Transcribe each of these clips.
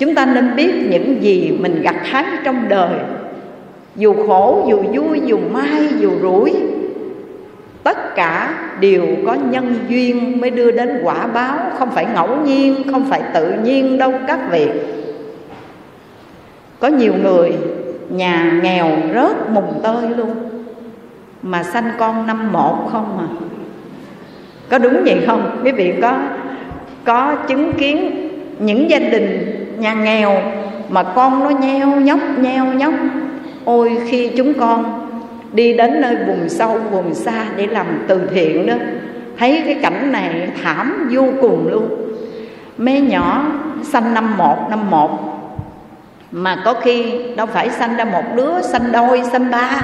chúng ta nên biết những gì mình gặt hái trong đời. Dù khổ, dù vui, dù mai dù rủi, tất cả đều có nhân duyên mới đưa đến quả báo. Không phải ngẫu nhiên, không phải tự nhiên đâu các vị. Có nhiều người, nhà nghèo rớt mùng tơi luôn. Mà sanh con năm một không à. Có đúng vậy không? Quý vị có có chứng kiến những gia đình nhà nghèo, mà con nó nheo nhóc nheo nhóc. Ôi, khi chúng con đi đến nơi vùng sâu, vùng xa để làm từ thiện đó, thấy cái cảnh này thảm vô cùng luôn. Mấy nhỏ sanh năm một năm một, mà có khi đâu phải sanh ra một đứa, sanh đôi, sanh ba.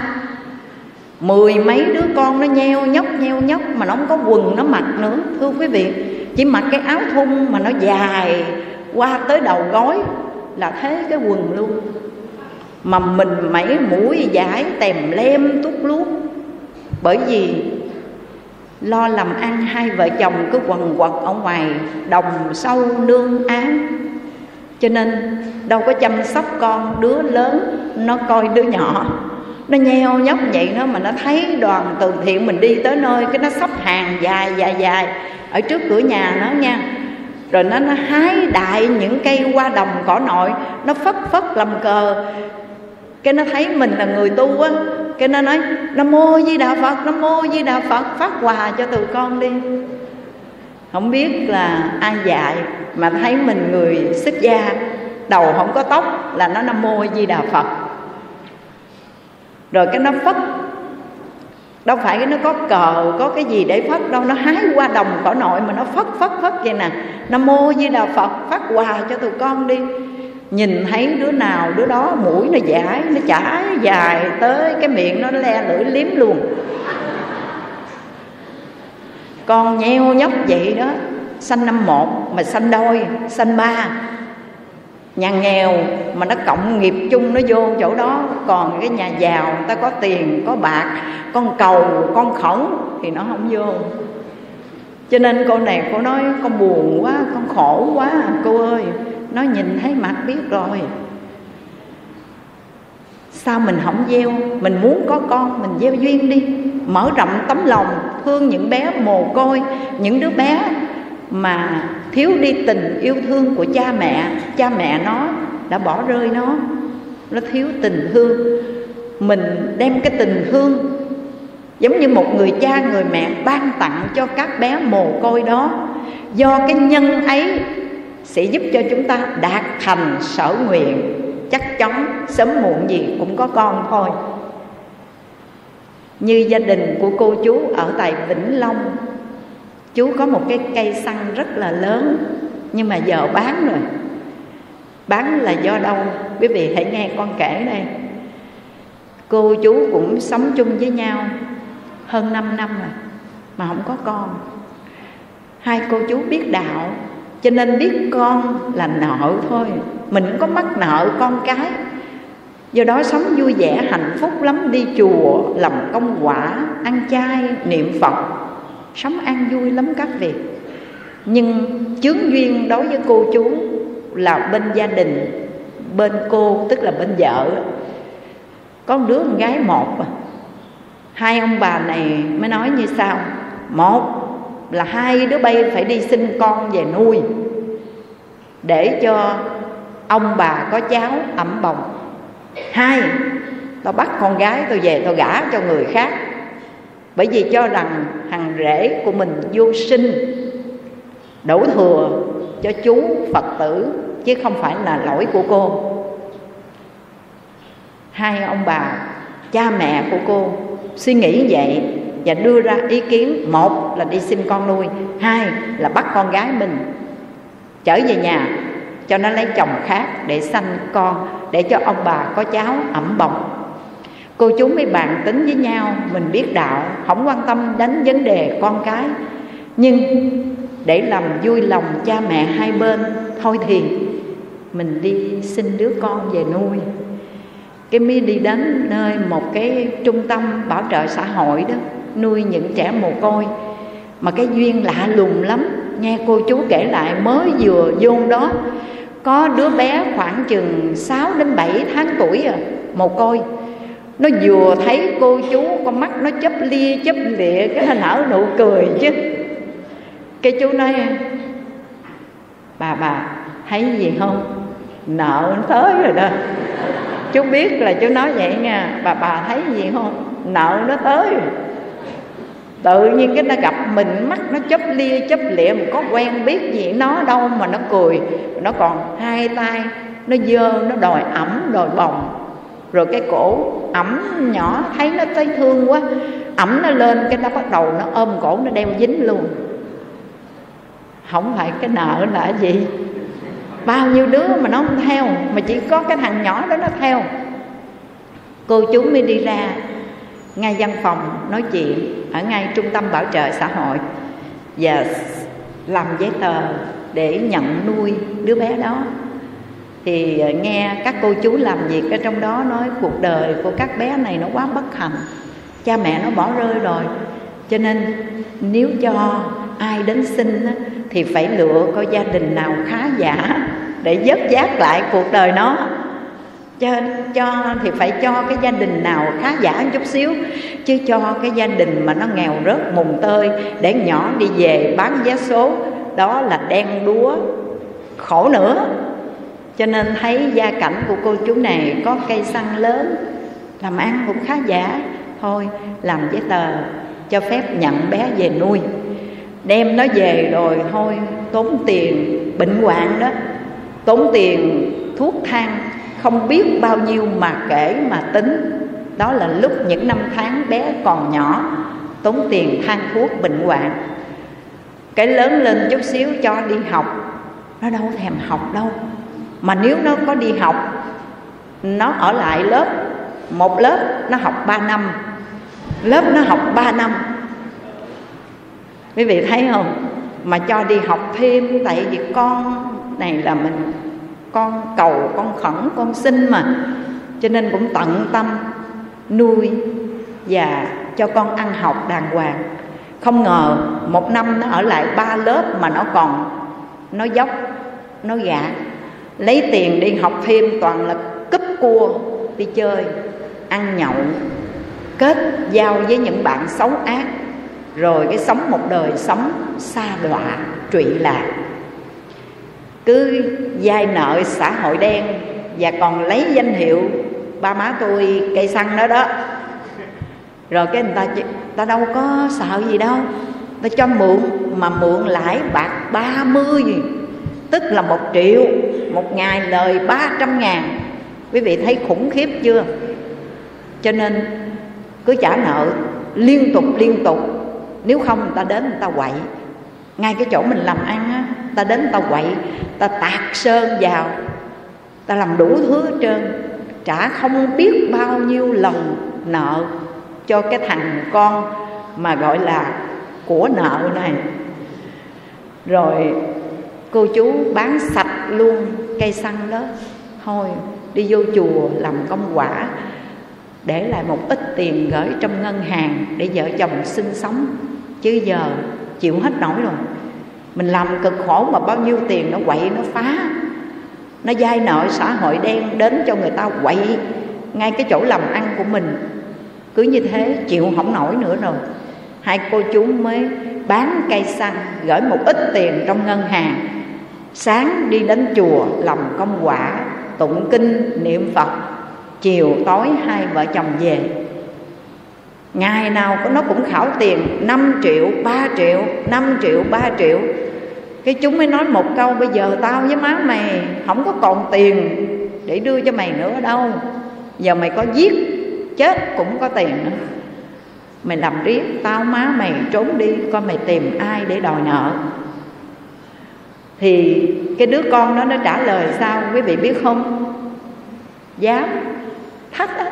Mười mấy đứa con nó nheo nhóc nheo nhóc, mà nó không có quần, nó mặc nữa. Thưa quý vị, chỉ mặc cái áo thun mà nó dài qua tới đầu gối là thế cái quần luôn. Mà mình mẩy mũi giải, tèm lem tút luốt bởi vì lo làm ăn hai vợ chồng cứ quần quật ở ngoài đồng sâu nương án. Cho nên đâu có chăm sóc con đứa lớn, nó coi đứa nhỏ. Nó nheo nhóc vậy đó mà nó thấy đoàn từ thiện mình đi tới nơi, cái nó sắp hàng dài dài dài. Ở trước cửa nhà nó nha rồi nó nó hái đại những cây hoa đồng cỏ nội, nó phất phất làm cờ. Cái nó thấy mình là người tu á, cái nó nói, nam mô di đà phật, nam mô di đà phật, phát quà cho tụi con đi. Không biết là ai dạy mà thấy mình người xuất gia, đầu không có tóc là nó nam mô di đà phật. Rồi cái nó phất đâu phải cái nó có cờ, có cái gì để phất đâu, nó hái qua đồng cỏ nội mà nó phất phất phất vậy nè. Nam mô di đà phật, phát quà cho tụi con đi. Nhìn thấy đứa nào, đứa đó, mũi nó giải nó chảy dài tới cái miệng nó le lưỡi liếm luôn. Con nheo nhóc vậy đó, sanh năm một mà sanh đôi, sanh ba nhà nghèo mà nó cộng nghiệp chung nó vô chỗ đó, còn cái nhà giàu ta có tiền, có bạc, con cầu, con khổng thì nó không vô. Cho nên cô này cô nói, con buồn quá, con khổ quá, cô ơi. Nó nhìn thấy mặt biết rồi. Sao mình không gieo? Mình muốn có con, mình gieo duyên đi. Mở rộng tấm lòng, thương những bé mồ côi, những đứa bé mà thiếu đi tình yêu thương của cha mẹ cha mẹ nó đã bỏ rơi nó. Nó thiếu tình thương. Mình đem cái tình thương giống như một người cha, người mẹ ban tặng cho các bé mồ côi đó. Do cái nhân ấy sẽ giúp cho chúng ta đạt thành sở nguyện. Chắc chắn sớm muộn gì cũng có con thôi. Như gia đình của cô chú ở tại Vĩnh Long chú có một cái cây xăng rất là lớn, nhưng mà giờ bán rồi. Bán là do đâu? Quý vị hãy nghe con kể đây. Cô chú cũng sống chung với nhau hơn 5 năm rồi, mà không có con. Hai cô chú biết đạo, cho nên biết con là nợ thôi. Mình cũng có mắc nợ con cái. Do đó sống vui vẻ, hạnh phúc lắm, đi chùa, làm công quả, ăn chay, niệm phật sống an vui lắm các vị. Nhưng chướng duyên đối với cô chú là bên gia đình, bên cô, tức là bên vợ. Có một đứa con gái một à. hai ông bà này mới nói như sau. Một là hai đứa bay phải đi sinh con về nuôi, để cho ông bà có cháu ẩm bồng. Hai, tao bắt con gái tôi về tôi gả cho người khác bởi vì cho rằng hằng rễ của mình vô sinh, đổ thừa cho chú phật tử, chứ không phải là lỗi của cô. Hai ông bà, cha mẹ của cô suy nghĩ vậy và đưa ra ý kiến. Một là đi xin con nuôi, hai là bắt con gái mình trở về nhà cho nó lấy chồng khác để sanh con, để cho ông bà có cháu ẩm bồng cô chú mới bàn tính với nhau, mình biết đạo, không quan tâm đến vấn đề con cái. Nhưng để làm vui lòng cha mẹ hai bên, thôi thì mình đi xin đứa con về nuôi. Cái mi đi đến nơi một cái trung tâm bảo trợ xã hội đó, nuôi những trẻ mồ côi. Mà cái duyên lạ lùng lắm, nghe cô chú kể lại mới vừa vô đó. Có đứa bé khoảng chừng 6 đến 7 tháng tuổi à mồ côi nó vừa thấy cô chú con mắt nó chấp lia chấp lịa, cái nó nở nụ cười chứ. Cái chú nói, bà bà, thấy gì không? Nợ nó tới rồi đó. Chú biết là chú nói vậy nha, bà bà thấy gì không? Nợ nó tới. Rồi tự nhiên cái nó gặp mình, mắt nó chấp lia chấp lịa, mà có quen biết gì nó đâu mà nó cười. Nó còn hai tay, nó dơ, nó đòi ẩm, đòi bồng rồi cái cổ ẩm nhỏ thấy nó thấy thương quá, ẩm nó lên, cái nó bắt đầu nó ôm cổ nó đeo dính luôn. Không phải cái nợ là gì. Bao nhiêu đứa mà nó không theo, mà chỉ có cái thằng nhỏ đó nó theo. Cô chú mới đi ra, ngay văn phòng nói chuyện ở ngay trung tâm bảo trợ xã hội. Và làm giấy tờ để nhận nuôi đứa bé đó thì ờ, nghe các cô chú làm việc ở trong đó nói cuộc đời của các bé này nó quá bất hạnh. Cha mẹ nó bỏ rơi rồi. Cho nên, nếu cho ai đến sinh thì phải lựa coi gia đình nào khá giả để dớt giác lại cuộc đời nó. Cho cho thì phải cho cái gia đình nào khá giả chút xíu, chứ cho cái gia đình mà nó nghèo rớt mùng tơi để nhỏ đi về bán vé số, đó là đen đúa, khổ nữa cho nên thấy gia cảnh của cô chú này có cây xăng lớn, làm ăn cũng khá giả. Thôi, làm giấy tờ cho phép nhận bé về nuôi. Đem nó về rồi thôi, tốn tiền bệnh hoạn đó. Tốn tiền thuốc thang, không biết bao nhiêu mà kể mà tính. Đó là lúc những năm tháng bé còn nhỏ, tốn tiền than thuốc bệnh hoạn. Cái lớn lên chút xíu cho đi học. Nó đâu thèm học đâu mà nếu nó có đi học, nó ở lại lớp, một lớp nó học 3 năm, lớp nó học 3 năm. Quý vị thấy không? Mà cho đi học thêm, tại vì con này là mình, con cầu, con khẩn, con xin mà. Cho nên cũng tận tâm, nuôi và cho con ăn học đàng hoàng. Không ngờ một năm nó ở lại ba lớp mà nó còn, nó dốc, nó gạt lấy tiền đi học thêm toàn là cúp cua, đi chơi, ăn nhậu, kết giao với những bạn xấu ác. Rồi cái sống một đời sống xa đọa, trụy lạc. Cứ vay nợ xã hội đen và còn lấy danh hiệu ba má tôi cây xăng đó đó. Rồi cái người ta ta đâu có sợ gì đâu. Ta cho mượn mà mượn lãi bạc ba mươi, tức là một triệu một ngày lời ba trăm ngàn. Quý vị thấy khủng khiếp chưa? Cho nên cứ trả nợ liên tục liên tục. Nếu không, người ta đến người ta quậy. Ngay cái chỗ mình làm ăn á ta đến ta quậy ta tạc sơn vào. Ta làm đủ thứ hết trơn. Trả không biết bao nhiêu lần nợ cho cái thằng con mà gọi là của nợ này. Rồi cô chú bán sạch luôn cây xăng đó. Thôi, đi vô chùa làm công quả, để lại một ít tiền gửi trong ngân hàng để vợ chồng sinh sống. Chứ giờ chịu hết nổi rồi. Mình làm cực khổ mà bao nhiêu tiền nó quậy, nó phá. Nó dai nợ xã hội đen đến cho người ta quậy ngay cái chỗ làm ăn của mình. Cứ như thế chịu không nổi nữa rồi. Hai cô chú mới bán cây xăng gửi một ít tiền trong ngân hàng sáng đi đến chùa làm công quả, tụng kinh, niệm phật. Chiều tối hai vợ chồng về. Ngày nào nó cũng khảo tiền 5 triệu 3 triệu 5 triệu 3 triệu. Cái chúng mới nói một câu, bây giờ tao với má mày không có còn tiền để đưa cho mày nữa đâu. Giờ mày có giết, chết cũng có tiền nữa. Mày làm riết, tao má mày trốn đi, coi mày tìm ai để đòi nợ thì cái đứa con đó nó trả lời sao, quý vị biết không? Dám. Thách á.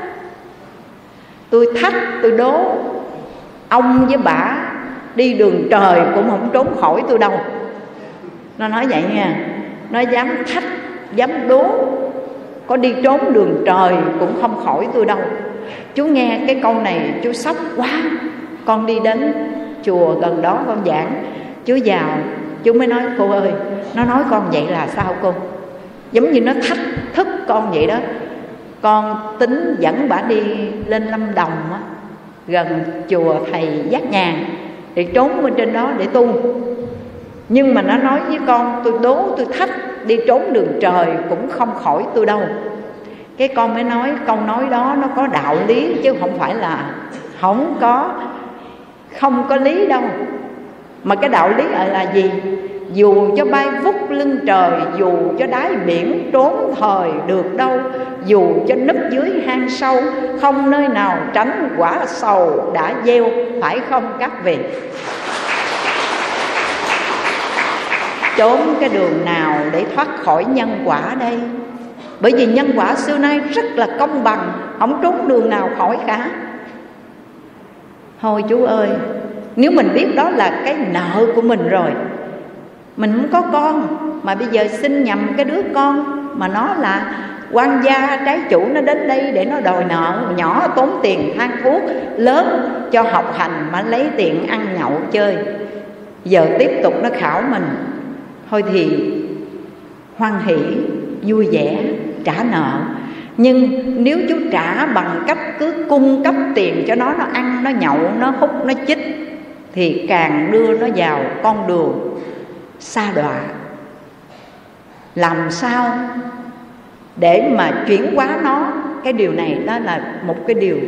Tôi thách, tôi đố. Ông với bà đi đường trời cũng không trốn khỏi tôi đâu. Nó nói vậy nha, nó dám thách, dám đố. Có đi trốn đường trời cũng không khỏi tôi đâu. Chú nghe cái câu này, chú sốc quá. Con đi đến chùa gần đó con giảng. Chú vào chú mới nói cô ơi nó nói con vậy là sao cô? Giống như nó thách thức con vậy đó. Con tính dẫn bà đi lên lâm đồng á, gần chùa thầy giác nhàn để trốn bên trên đó để tu. Nhưng mà nó nói với con tôi đố tôi thách đi trốn đường trời cũng không khỏi tôi đâu. Cái con mới nói câu nói đó nó có đạo lý chứ không phải là không có không có lý đâu mà cái đạo lý là, là gì? Dù cho bay vút lưng trời dù cho đáy biển trốn thời được đâu dù cho núp dưới hang sâu không nơi nào tránh quả sầu đã gieo phải không các vị? Trốn cái đường nào để thoát khỏi nhân quả đây? Bởi vì nhân quả xưa nay rất là công bằng không trốn đường nào khỏi cả. Thôi chú ơi nếu mình biết đó là cái nợ của mình rồi, mình không có con, mà bây giờ xin nhầm cái đứa con mà nó là quan gia trái chủ, nó đến đây để nó đòi nợ nhỏ tốn tiền than thuốc, lớn cho học hành mà lấy tiền ăn nhậu chơi. Giờ tiếp tục nó khảo mình, thôi thì hoan hỷ, vui vẻ, trả nợ. Nhưng nếu chú trả bằng cách cứ cung cấp tiền cho nó nó ăn, nó nhậu, nó hút, nó chích thì càng đưa nó vào con đường xa đọa. Làm sao để mà chuyển hóa nó? Cái điều này đó là một cái điều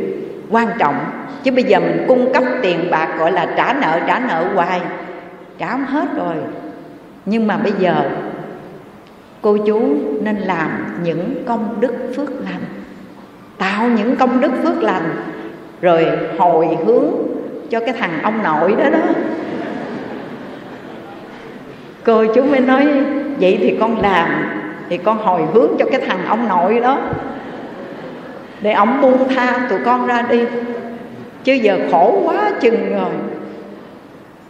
quan trọng. Chứ bây giờ mình cung cấp tiền bạc gọi là trả nợ trả nợ hoài, trả không hết rồi. Nhưng mà bây giờ cô chú nên làm những công đức phước lành. Tạo những công đức phước lành, rồi hồi hướng cho cái thằng ông nội đó đó. Cô chú mới nói, vậy thì con làm, thì con hồi hướng cho cái thằng ông nội đó, để ông buông tha tụi con ra đi. Chứ giờ khổ quá chừng rồi.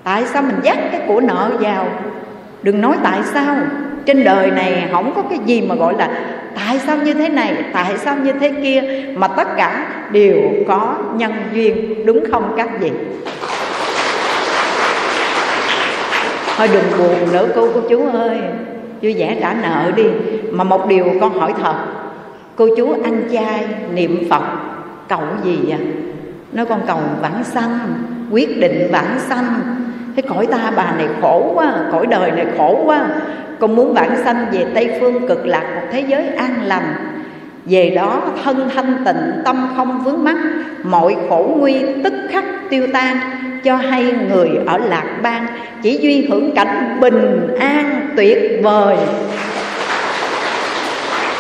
Tại sao mình dắt cái của nợ vào? Đừng nói tại sao trên đời này không có cái gì mà gọi là tại sao như thế này, tại sao như thế kia, mà tất cả đều có nhân duyên, đúng không các vị? Thôi đừng buồn nữa, cô cô chú ơi. Vui vẻ trả nợ đi. Mà một điều con hỏi thật. Cô chú ăn chay, niệm phật, cầu gì vậy? Nói con cầu vãng sanh, quyết định vãng sanh cái cõi ta, bà này khổ quá, cõi đời này khổ quá. Con muốn bản sanh về tây phương cực lạc một thế giới an lành. Về đó thân thanh tịnh, tâm không vướng mắc. Mọi khổ nguy tức khắc tiêu tan, cho hay người ở lạc bang chỉ duy hưởng cảnh bình an tuyệt vời.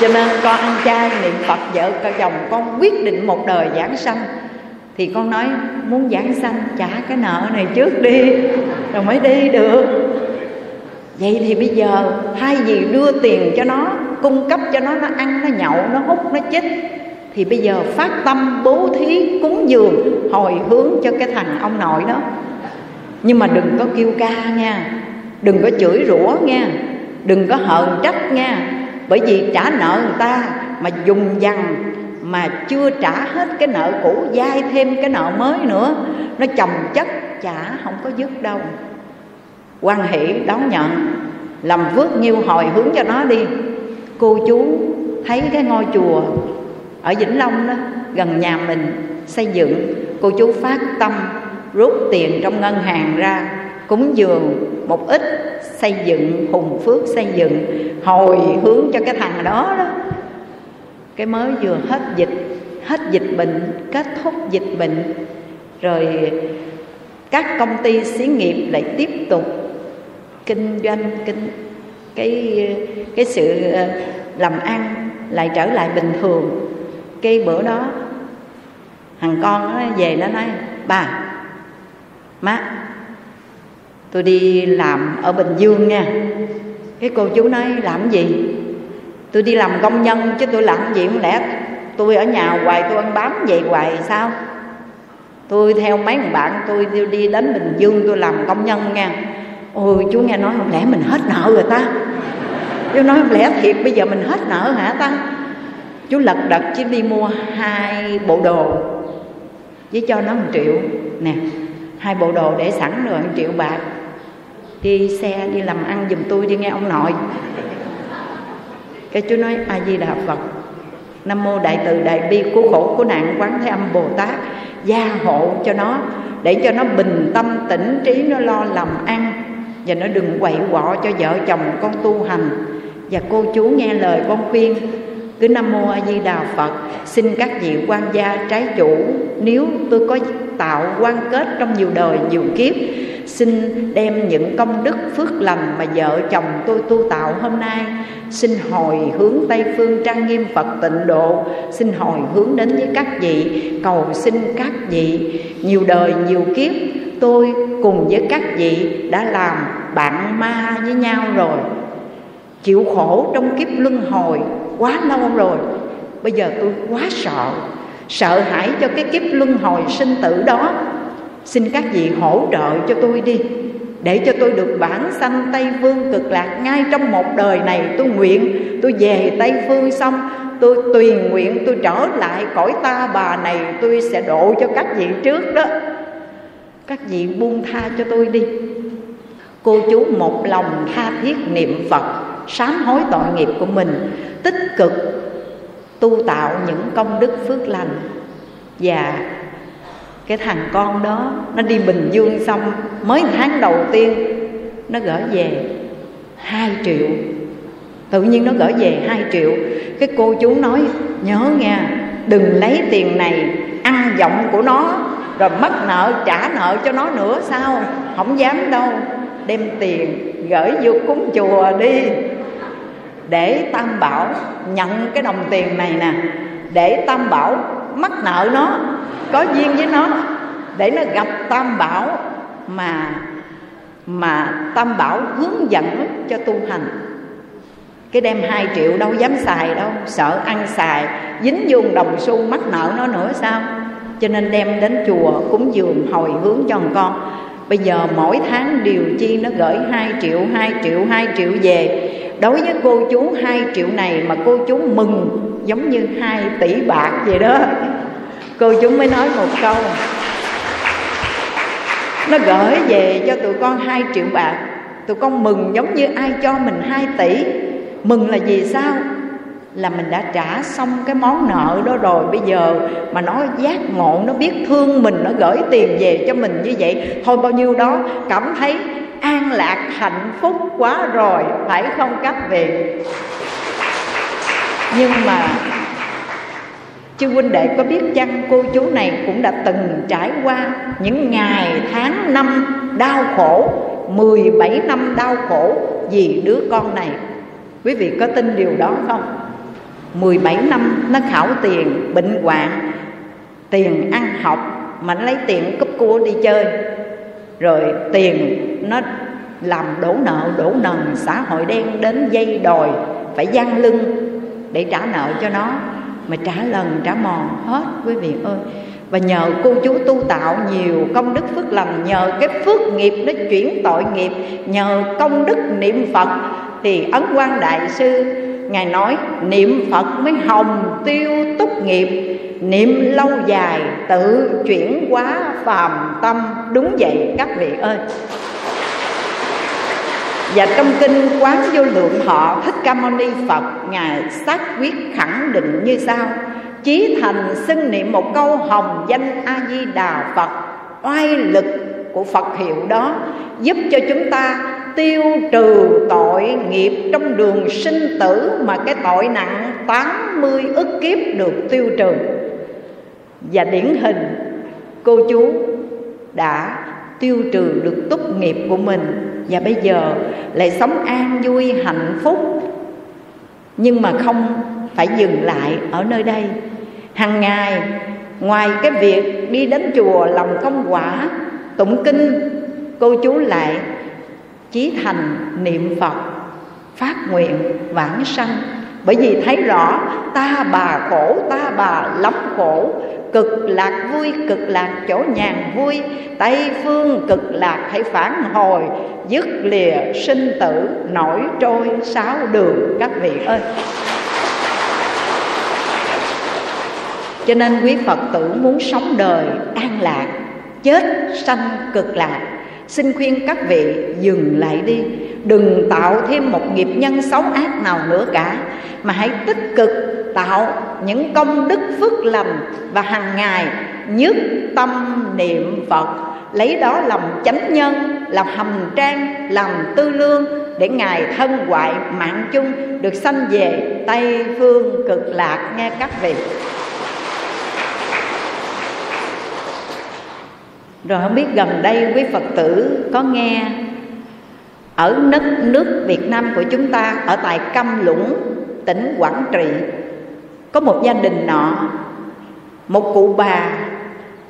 Cho nên con ăn chay niệm phật vợ, con chồng con quyết định một đời giảng sanh thì con nói, muốn giảng sanh, trả cái nợ này trước đi, rồi mới đi được. Vậy thì bây giờ thay vì đưa tiền cho nó, cung cấp cho nó nó ăn, nó nhậu, nó hút, nó chích thì bây giờ phát tâm bố thí cúng dường, hồi hướng cho cái thằng ông nội đó. Nhưng mà đừng có kêu ca nha, đừng có chửi rủa nha, đừng có hờn trách nha. Bởi vì trả nợ người ta mà dùng dằn mà chưa trả hết cái nợ cũ, dai thêm cái nợ mới nữa, nó chồng chất trả không có dứt đâu. Quan hệ đón nhận, làm phước nhiêu hồi hướng cho nó đi. Cô chú thấy cái ngôi chùa ở Vĩnh Long đó, gần nhà mình xây dựng, cô chú phát tâm rút tiền trong ngân hàng ra, cúng dường một ít xây dựng, hùng phước xây dựng, hồi hướng cho cái thằng đó đó cái mới vừa hết dịch hết dịch bệnh, kết thúc dịch bệnh. Rồi các công ty xí nghiệp lại tiếp tục kinh doanh, kinh, cái cái sự ờ, làm ăn lại trở lại bình thường. Cái bữa đó, thằng con nó về nó nói, bà, má, tôi đi làm ở bình dương nha. Cái cô chú nói, làm gì? Tôi đi làm công nhân chứ tôi làm gì không lẽ tôi ở nhà hoài tôi ăn bám vậy hoài sao? Tôi theo mấy người bạn tôi, tôi đi đến bình dương tôi làm công nhân nha ôi chú nghe nói không lẽ mình hết nợ rồi ta? Chú nói không lẽ thiệt bây giờ mình hết nợ hả ta? Chú lật đật chứ đi mua hai bộ đồ với cho nó một triệu. Nè hai bộ đồ để sẵn rồi một triệu bạc. Đi xe đi làm ăn giùm tôi đi nghe ông nội cái chú nói a di đà phật. Nam mô đại từ đại bi cứu khổ cứu nạn quán thế âm bồ tát, gia hộ cho nó, để cho nó bình tâm tỉnh trí, nó lo làm ăn. Và nó đừng quậy quọ cho vợ chồng con tu hành. Và cô chú nghe lời con khuyên cứ nam mô a di đà phật. Xin các vị quan gia trái chủ, nếu tôi có tạo quan kết trong nhiều đời, nhiều kiếp, xin đem những công đức, phước lành mà vợ chồng tôi tu tạo hôm nay, xin hồi hướng tây phương trang nghiêm phật tịnh độ, xin hồi hướng đến với các vị, cầu xin các vị nhiều đời, nhiều kiếp, tôi cùng với các vị đã làm bạn ma với nhau rồi. Chịu khổ trong kiếp luân hồi quá lâu rồi. Bây giờ tôi quá sợ. Sợ hãi cho cái kiếp luân hồi sinh tử đó. Xin các vị hỗ trợ cho tôi đi, để cho tôi được bản sanh tây phương cực lạc ngay trong một đời này. Tôi nguyện, tôi về tây phương xong, tôi tuyền nguyện tôi trở lại cõi ta bà này, tôi sẽ độ cho các vị trước đó. Các vị buông tha cho tôi đi. Cô chú một lòng tha thiết niệm phật sám hối tội nghiệp của mình, tích cực tu tạo những công đức phước lành. Và cái thằng con đó, nó đi bình dương xong, mới tháng đầu tiên, nó gửi về hai triệu. Tự nhiên nó gửi về hai triệu. Cái cô chú nói, nhớ nha, đừng lấy tiền này, ăn giọng của nó, rồi mất nợ, trả nợ cho nó nữa sao? Không dám đâu, đem tiền gửi vô cúng chùa đi để tam bảo nhận cái đồng tiền này nè. Để tam bảo mắc nợ nó, có duyên với nó. Để nó gặp tam bảo mà mà tam bảo hướng dẫn cho tu hành. Cái đem hai triệu đâu dám xài đâu, sợ ăn xài, dính vô đồng xu mắc nợ nó nữa sao? Cho nên đem đến chùa cúng dường hồi hướng cho con bây giờ mỗi tháng điều chi nó gửi 2 triệu 2 triệu 2 triệu về. Đối với cô chú 2 triệu này mà cô chú mừng giống như 2 tỷ bạc vậy đó. Cô chú mới nói một câu. Nó gửi về cho tụi con 2 triệu bạc. Tụi con mừng giống như ai cho mình 2 tỷ. Mừng là vì sao? Là mình đã trả xong cái món nợ đó rồi. Bây giờ mà nó giác ngộ, nó biết thương mình, nó gửi tiền về cho mình như vậy, thôi bao nhiêu đó, cảm thấy an lạc, hạnh phúc quá rồi, phải không các vị? Nhưng mà chư huynh đệ có biết chăng, cô chú này cũng đã từng trải qua những ngày, tháng, năm đau khổ 17 năm đau khổ vì đứa con này. Quý vị có tin điều đó không? 17 năm nó khảo tiền, bệnh hoạn, Tiền ăn học, mà nó lấy tiền cúp cua đi chơi. Rồi tiền nó làm đổ nợ, đổ nần, xã hội đen đến dây đòi Phải gian lưng để trả nợ cho nó, Mà trả lần, trả mòn, hết, quý vị ơi. Và nhờ cô chú tu tạo nhiều công đức phước lành, Nhờ cái phước nghiệp nó chuyển tội nghiệp, Nhờ công đức niệm Phật, Thì Ấn quan Đại Sư Ngài nói, niệm Phật mới hồng tiêu túc nghiệp, Niệm lâu dài tự chuyển hóa phàm tâm. Đúng vậy, các vị ơi. Và trong kinh Quán Vô Lượng Thọ Thích Ca Mâu Ni Phật, Ngài xác quyết khẳng định như sau. Chí thành xưng niệm một câu hồng danh A-di-đà Phật, Oai lực của Phật hiệu đó, Giúp cho chúng ta tiêu trừ tội nghiệp trong đường sinh tử Mà cái tội nặng 80 ức kiếp được tiêu trừ. Và điển hình, cô chú đã tiêu trừ được túc nghiệp của mình Và bây giờ lại sống an vui, hạnh phúc. Nhưng mà không phải dừng lại ở nơi đây. Hàng ngày, ngoài cái việc đi đến chùa làm công quả, tụng kinh, cô chú lại chí thành niệm phật, phát nguyện vãng sanh. Bởi vì thấy rõ, ta bà khổ, ta bà lắm khổ, cực lạc vui, cực lạc chỗ nhàn vui. Tây phương cực lạc hãy phản hồi, dứt lìa sinh tử, nổi trôi sáu đường các vị ơi. Cho nên quý phật tử muốn sống đời an lạc, chết sanh cực lạc xin khuyên các vị, dừng lại đi. Đừng tạo thêm một nghiệp nhân xấu ác nào nữa cả, mà hãy tích cực tạo những công đức phước lành và hàng ngày nhất tâm niệm phật. Lấy đó làm chánh nhân, làm hành trang, làm tư lương để ngài thân hoại mạng chung, được sanh về tây phương cực lạc. Nghe các vị. Rồi không biết gần đây quý phật tử có nghe ở nước nước Việt Nam của chúng ta ở tại Cam Lũng tỉnh Quảng Trị có một gia đình nọ một cụ bà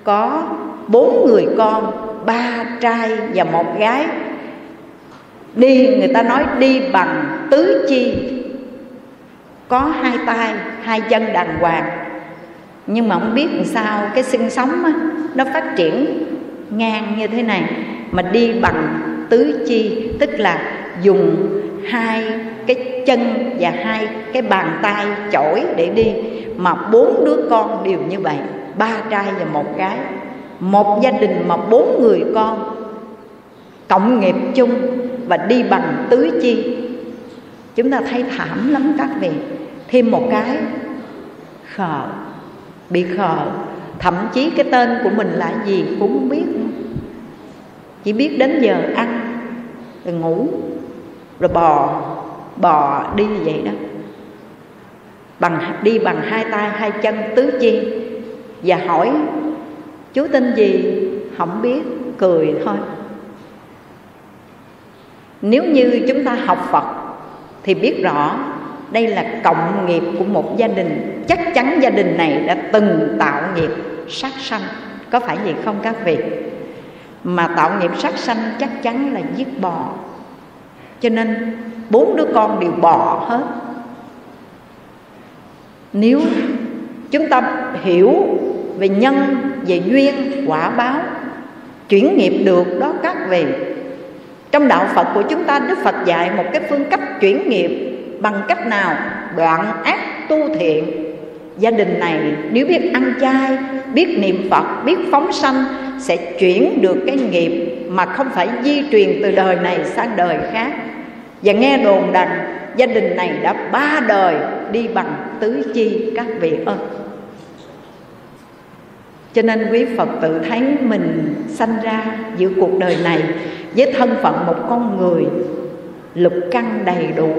có bốn người con ba trai và một gái. Đi người ta nói đi bằng tứ chi. Có hai tay hai chân đàng hoàng. Nhưng mà không biết làm sao cái sinh sống á, nó phát triển ngang như thế này, mà đi bằng tứ chi, tức là dùng hai cái chân và hai cái bàn tay chổi để đi. Mà bốn đứa con đều như vậy, ba trai và một gái. Một gia đình mà bốn người con cộng nghiệp chung và đi bằng tứ chi. Chúng ta thấy thảm lắm các vị. Thêm một cái, khờ, bị khờ thậm chí cái tên của mình là gì cũng không biết. Chỉ biết đến giờ ăn, rồi ngủ, rồi bò bò đi như vậy đó. Bằng, đi bằng hai tay, hai chân tứ chi. Và hỏi, chú tên gì? Không biết, cười thôi. Nếu như chúng ta học phật thì biết rõ đây là cộng nghiệp của một gia đình. Chắc chắn gia đình này đã từng tạo nghiệp sát sanh. Có phải vậy không các vị? Mà tạo nghiệp sát sanh chắc chắn là giết bò. Cho nên, bốn đứa con đều bò hết. Nếu chúng ta hiểu về nhân, về duyên, quả báo, chuyển nghiệp được đó các vị, trong đạo phật của chúng ta, đức phật dạy một cái phương cách chuyển nghiệp bằng cách nào đoạn ác tu thiện. Gia đình này nếu biết ăn chay, biết niệm phật, biết phóng sanh sẽ chuyển được cái nghiệp mà không phải di truyền từ đời này sang đời khác. Và nghe đồn rằng gia đình này đã ba đời đi bằng tứ chi các vị ơi cho nên quý phật tự thấy mình sanh ra giữa cuộc đời này với thân phận một con người lục căn đầy đủ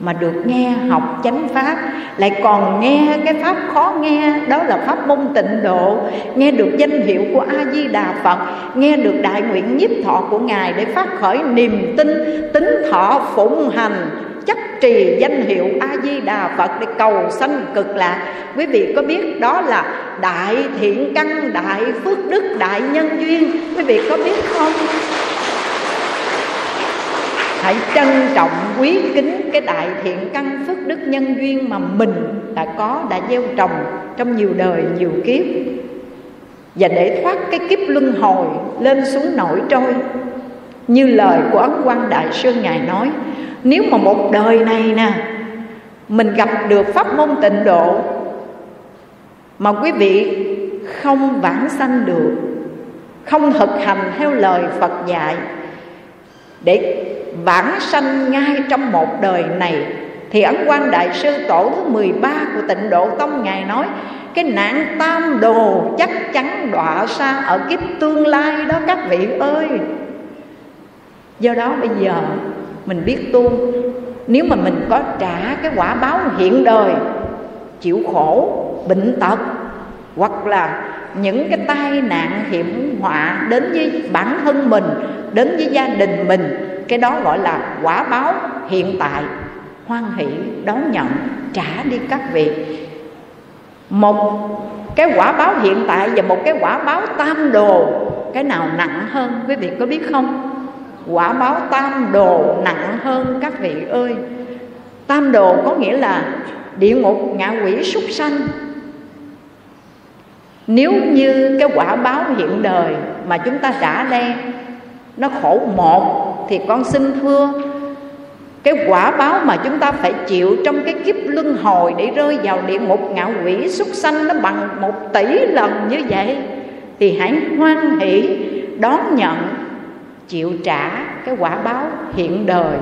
mà được nghe học chánh pháp, lại còn nghe cái pháp khó nghe, đó là pháp môn tịnh độ. Nghe được danh hiệu của a di đà phật, nghe được đại nguyện nhiếp thọ của ngài để phát khởi niềm tin, tính thọ phụng hành chấp trì danh hiệu a di đà phật để cầu sanh cực lạc. Quý vị có biết đó là đại thiện căn, đại phước đức, đại nhân duyên? Quý vị có biết không? Hãy trân trọng, quý kính cái đại thiện căn phước đức nhân duyên mà mình đã có, đã gieo trồng trong nhiều đời, nhiều kiếp. Và để thoát cái kiếp luân hồi lên xuống nổi trôi, như lời của ấn quan đại sư ngài nói, nếu mà một đời này nè, mình gặp được pháp môn tịnh độ, mà quý vị không vãng sanh được, không thực hành theo lời phật dạy, để vãng sanh ngay trong một đời này. Thì ấn quan đại sư tổ thứ 13 của tịnh độ tông ngài nói, cái nạn tam đồ chắc chắn đọa xa ở kiếp tương lai đó các vị ơi. Do đó bây giờ mình biết tu, nếu mà mình có trả cái quả báo hiện đời, chịu khổ, bệnh tật, hoặc là những cái tai nạn hiểm họa đến với bản thân mình, đến với gia đình mình cái đó gọi là quả báo hiện tại, hoan hỷ, đón nhận, trả đi các vị. Một cái quả báo hiện tại và một cái quả báo tam đồ, cái nào nặng hơn, quý vị có biết không? Quả báo tam đồ nặng hơn các vị ơi. Tam đồ có nghĩa là địa ngục, ngạ quỷ, súc sanh. Nếu như cái quả báo hiện đời mà chúng ta trả đây nó khổ một thì con xin thưa, cái quả báo mà chúng ta phải chịu trong cái kiếp luân hồi để rơi vào địa ngục ngạo quỷ súc sanh nó bằng một tỷ lần như vậy, thì hãy hoan hỷ, đón nhận, chịu trả cái quả báo hiện đời.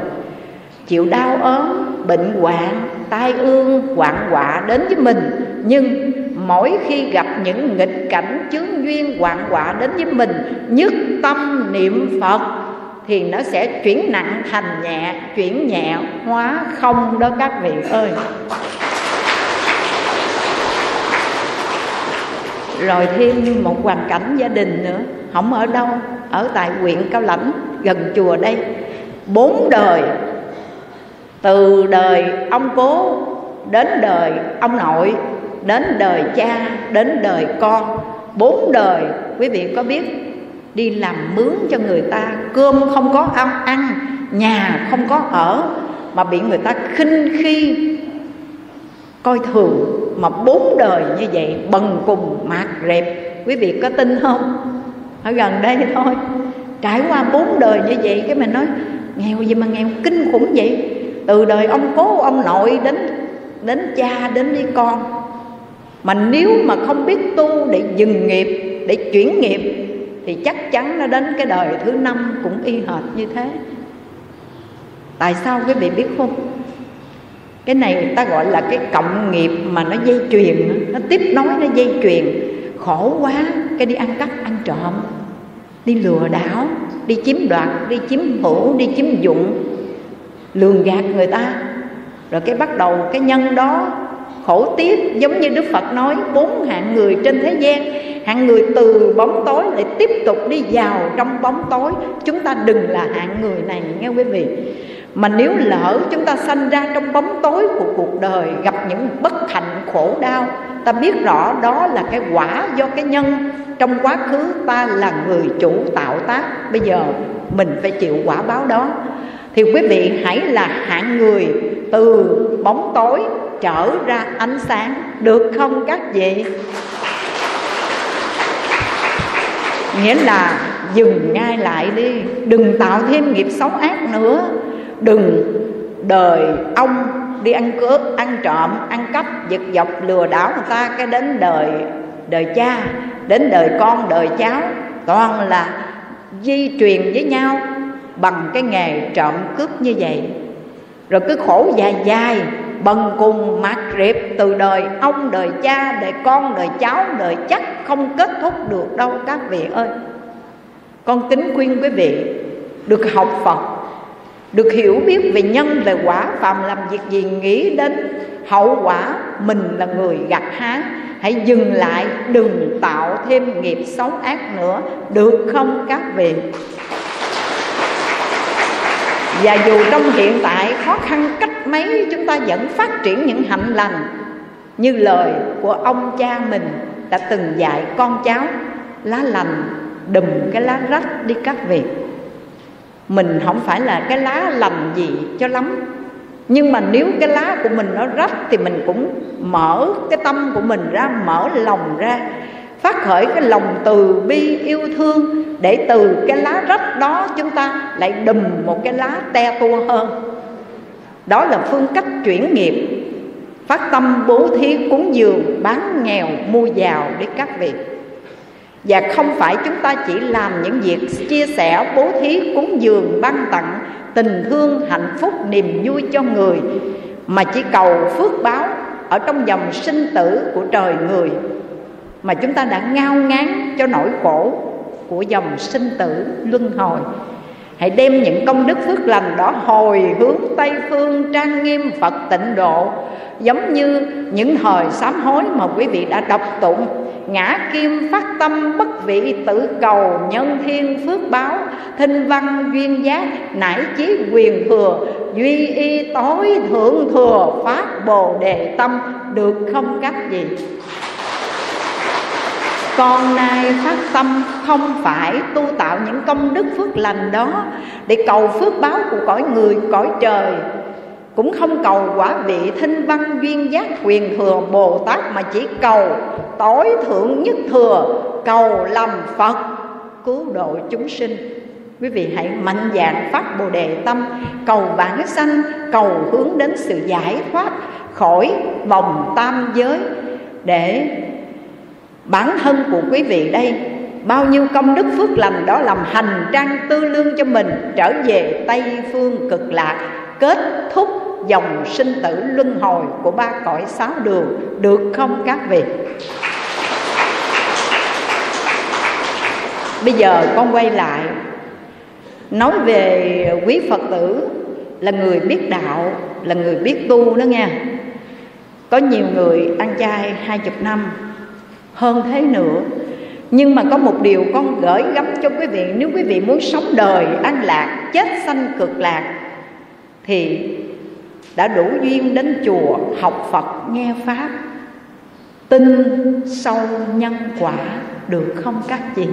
Chịu đau ốm, bệnh hoạn, tai ương hoạn họa đến với mình, nhưng mỗi khi gặp những nghịch cảnh chướng duyên hoạn họa đến với mình, nhất tâm niệm phật thì nó sẽ chuyển nặng thành nhẹ, chuyển nhẹ, hóa không đó các vị ơi. Rồi thêm một hoàn cảnh gia đình nữa, không ở đâu, ở tại huyện cao lãnh, gần chùa đây. Bốn đời, từ đời ông cố đến đời ông nội, đến đời cha, đến đời con. Bốn đời, quý vị có biết đi làm mướn cho người ta, cơm không có ăn ăn, nhà không có ở, mà bị người ta khinh khi coi thường mà bốn đời như vậy, bần cùng mạt rệp. Quý vị có tin không? Ở gần đây thôi. Trải qua bốn đời như vậy, cái mình nói, nghèo gì mà nghèo kinh khủng vậy? Từ đời ông cố ông nội đến đến cha đến đi con. Mà nếu mà không biết tu để dừng nghiệp, để chuyển nghiệp thì chắc chắn nó đến cái đời thứ năm cũng y hệt như thế. Tại sao quý vị biết không? Cái này người ta gọi là cái cộng nghiệp mà nó dây truyền nó tiếp nối, nó dây truyền khổ quá, cái đi ăn cắp, ăn trộm. Đi lừa đảo, đi chiếm đoạt, đi chiếm hữu, đi chiếm dụng. Lường gạt người ta. Rồi cái bắt đầu cái nhân đó khổ tiếp giống như đức phật nói, bốn hạng người trên thế gian. Hạng người từ bóng tối lại tiếp tục đi vào trong bóng tối. Chúng ta đừng là hạng người này, nghe quý vị. Mà nếu lỡ chúng ta sanh ra trong bóng tối của cuộc đời, gặp những bất hạnh khổ đau, ta biết rõ đó là cái quả do cái nhân. Trong quá khứ, ta là người chủ tạo tác. Bây giờ, mình phải chịu quả báo đó. Thì quý vị hãy là hạng người từ bóng tối trở ra ánh sáng. Được không các vị? Nghĩa là dừng ngay lại đi. Đừng tạo thêm nghiệp xấu ác nữa. Đừng đời ông đi ăn cướp, ăn trộm, ăn cắp, giật dọc, lừa đảo người ta cái đến đời đời cha, đến đời con, đời cháu. Toàn là di truyền với nhau bằng cái nghề trộm cướp như vậy. Rồi cứ khổ dài dài bần cùng mạt riệp từ đời ông, đời cha, đời con, đời cháu, đời chắc không kết thúc được đâu, các vị ơi. Con kính khuyên quý vị được học phật, được hiểu biết về nhân, về quả phạm làm việc gì nghĩ đến hậu quả mình là người gặt hái. Hãy dừng lại, đừng tạo thêm nghiệp xấu ác nữa, được không các vị? Và dù trong hiện tại khó khăn cách mấy, chúng ta vẫn phát triển những hạnh lành. Như lời của ông cha mình đã từng dạy con cháu, lá lành, đùm cái lá rách đi các vị mình không phải là cái lá lành gì cho lắm. Nhưng mà nếu cái lá của mình nó rách thì mình cũng mở, cái tâm của mình ra, mở lòng ra phát khởi cái lòng từ bi yêu thương để từ cái lá rách đó chúng ta lại đùm một cái lá te tua hơn. Đó là phương cách chuyển nghiệp. Phát tâm bố thí cúng dường, bán nghèo, mua giàu để các vị. Và không phải chúng ta chỉ làm những việc chia sẻ, bố thí, cúng dường, ban tặng tình thương, hạnh phúc, niềm vui cho người, mà chỉ cầu phước báo ở trong dòng sinh tử của trời người mà chúng ta đã ngao ngán cho nỗi khổ của dòng sinh tử luân hồi. Hãy đem những công đức phước lành đó hồi hướng tây phương trang nghiêm phật tịnh độ, giống như những thời sám hối mà quý vị đã đọc tụng. Ngã kim phát tâm bất vị tự cầu nhân thiên phước báo, thinh văn duyên giác nải chí quyền thừa, duy y tối thượng thừa, phát bồ đề tâm, được không cách gì con nay phát tâm, không phải tu tạo những công đức phước lành đó để cầu phước báo của cõi người, cõi trời. Cũng không cầu quả vị thinh văn duyên giác quyền thừa bồ tát mà chỉ cầu tối thượng nhất thừa, cầu làm phật, cứu độ chúng sinh. Quý vị hãy mạnh dạn phát bồ đề tâm, cầu bản sanh, cầu hướng đến sự giải thoát khỏi vòng tam giới để bản thân của quý vị đây, bao nhiêu công đức phước lành đó làm hành trang tư lương cho mình trở về tây phương cực lạc, kết thúc dòng sinh tử luân hồi của ba cõi sáu đường, được không các vị? Bây giờ con quay lại, nói về quý phật tử là người biết đạo, là người biết tu đó nha có nhiều người ăn chay hai chục năm hơn thế nữa. Nhưng mà có một điều con gửi gắm cho quý vị, nếu quý vị muốn sống đời an lạc, chết sanh cực lạc, thì đã đủ duyên đến chùa học phật, nghe pháp, tin sâu nhân quả được không các chị?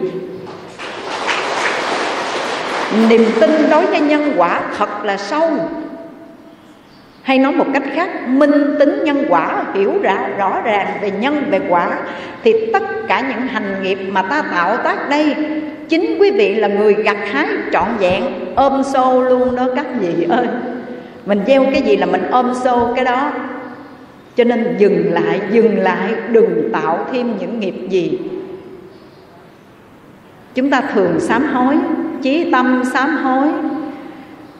Niềm tin đối với nhân quả thật là sâu hay nói một cách khác, minh tính nhân quả, hiểu rõ rõ ràng về nhân, về quả, thì tất cả những hành nghiệp mà ta tạo tác đây, chính quý vị là người gặt hái trọn vẹn, ôm xô luôn đó các vị ơi. Mình gieo cái gì là mình ôm xô cái đó. Cho nên dừng lại dừng lại, đừng tạo thêm những nghiệp gì. Chúng ta thường sám hối, chí tâm sám hối.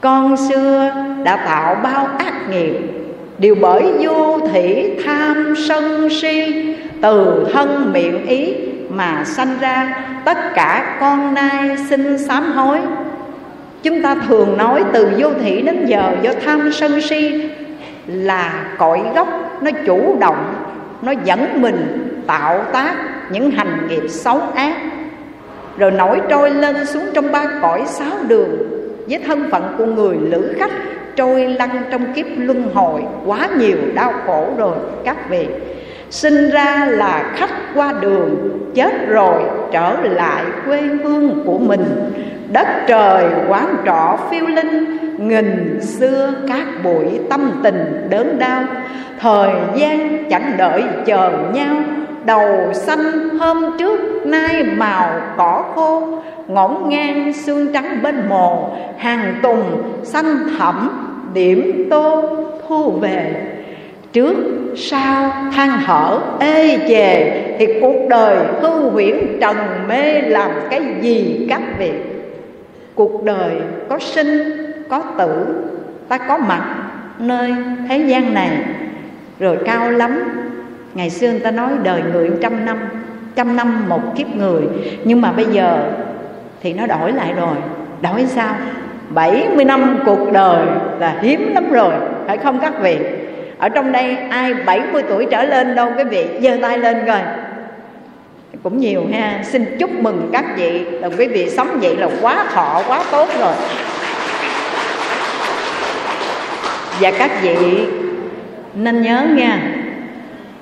Con xưa đã tạo bao ác nghiệp. Đều bởi vô thị tham sân si, từ thân miệng ý mà sanh ra, tất cả con nay xin sám hối. Chúng ta thường nói từ vô thị đến giờ, do tham sân si là cội gốc, nó chủ động, nó dẫn mình tạo tác những hành nghiệp xấu ác. Rồi nổi trôi lên xuống trong ba cõi sáu đường, với thân phận của người lữ khách trôi lăn trong kiếp luân hồi, quá nhiều đau khổ rồi, các vị. Sinh ra là khách qua đường, chết rồi trở lại quê hương của mình. Đất trời quán trọ phiêu linh, nghìn xưa các buổi tâm tình đớn đau. Thời gian chẳng đợi chờ nhau đầu xanh hôm trước nay màu cỏ khô, ngổn ngang xương trắng bên mồ, hàng tùng xanh thẳm, điểm tô thu về. Trước sau than thở ê chề, thì cuộc đời hư huyễn trần mê làm cái gì các vị? Cuộc đời có sinh, có tử, ta có mặt nơi thế gian này. Rồi cao lắm ngày xưa người ta nói đời người trăm năm trăm năm một kiếp người. Nhưng mà bây giờ thì nó đổi lại rồi. Đổi sao? 70 năm cuộc đời là hiếm lắm rồi, phải không các vị? Ở trong đây ai 70 tuổi trở lên đâu, quý vị? Giơ tay lên coi. Cũng nhiều ha. Xin chúc mừng các vị. Là quý vị sống vậy là quá thọ, quá tốt rồi. Và các vị nên nhớ nha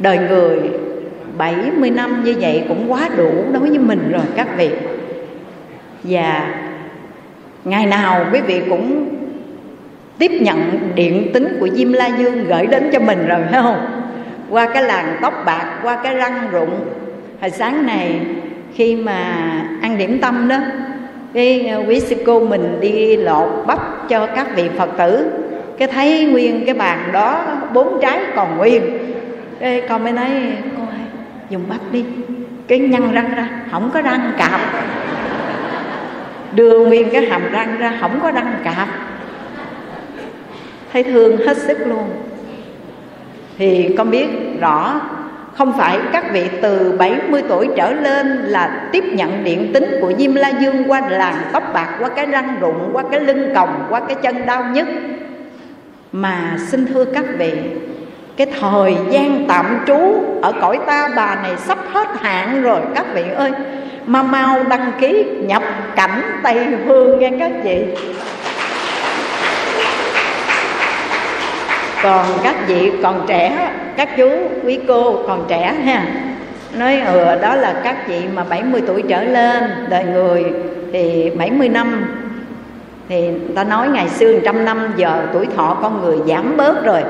đời người 70 năm như vậy cũng quá đủ đối với mình rồi các vị. Và ngày nào quý vị cũng tiếp nhận điện tính của Diêm La Dương gửi đến cho mình rồi, phải không? Qua cái làn tóc bạc, qua cái răng rụng. Hồi sáng này, khi mà ăn điểm tâm đó, cái ờ, quý sư cô mình đi lột bắp cho các vị phật tử. Cái thấy nguyên cái bàn đó, bốn trái còn nguyên cái con mới nói cô ơi dùng bắp đi. Cái nhăn răng ra không có răng cạp. Đưa nguyên cái hàm răng ra không có răng cạp. Thấy thương hết sức luôn. Thì con biết rõ không phải các vị từ 70 tuổi trở lên là tiếp nhận điện tính của Diêm La Dương qua làn tóc bạc, qua cái răng rụng, qua cái lưng còng, qua cái chân đau nhất. Mà xin thưa các vị, cái thời gian tạm trú ở cõi ta bà này sắp hết hạn rồi, các vị ơi. Mà mau đăng ký nhập cảnh tây phương nghe các chị còn các vị còn trẻ, các chú, quý cô còn trẻ ha. Nói ừ đó là các chị mà 70 tuổi trở lên, đời người thì 70 năm. Thì ta nói ngày xưa trăm năm giờ tuổi thọ con người giảm bớt rồi.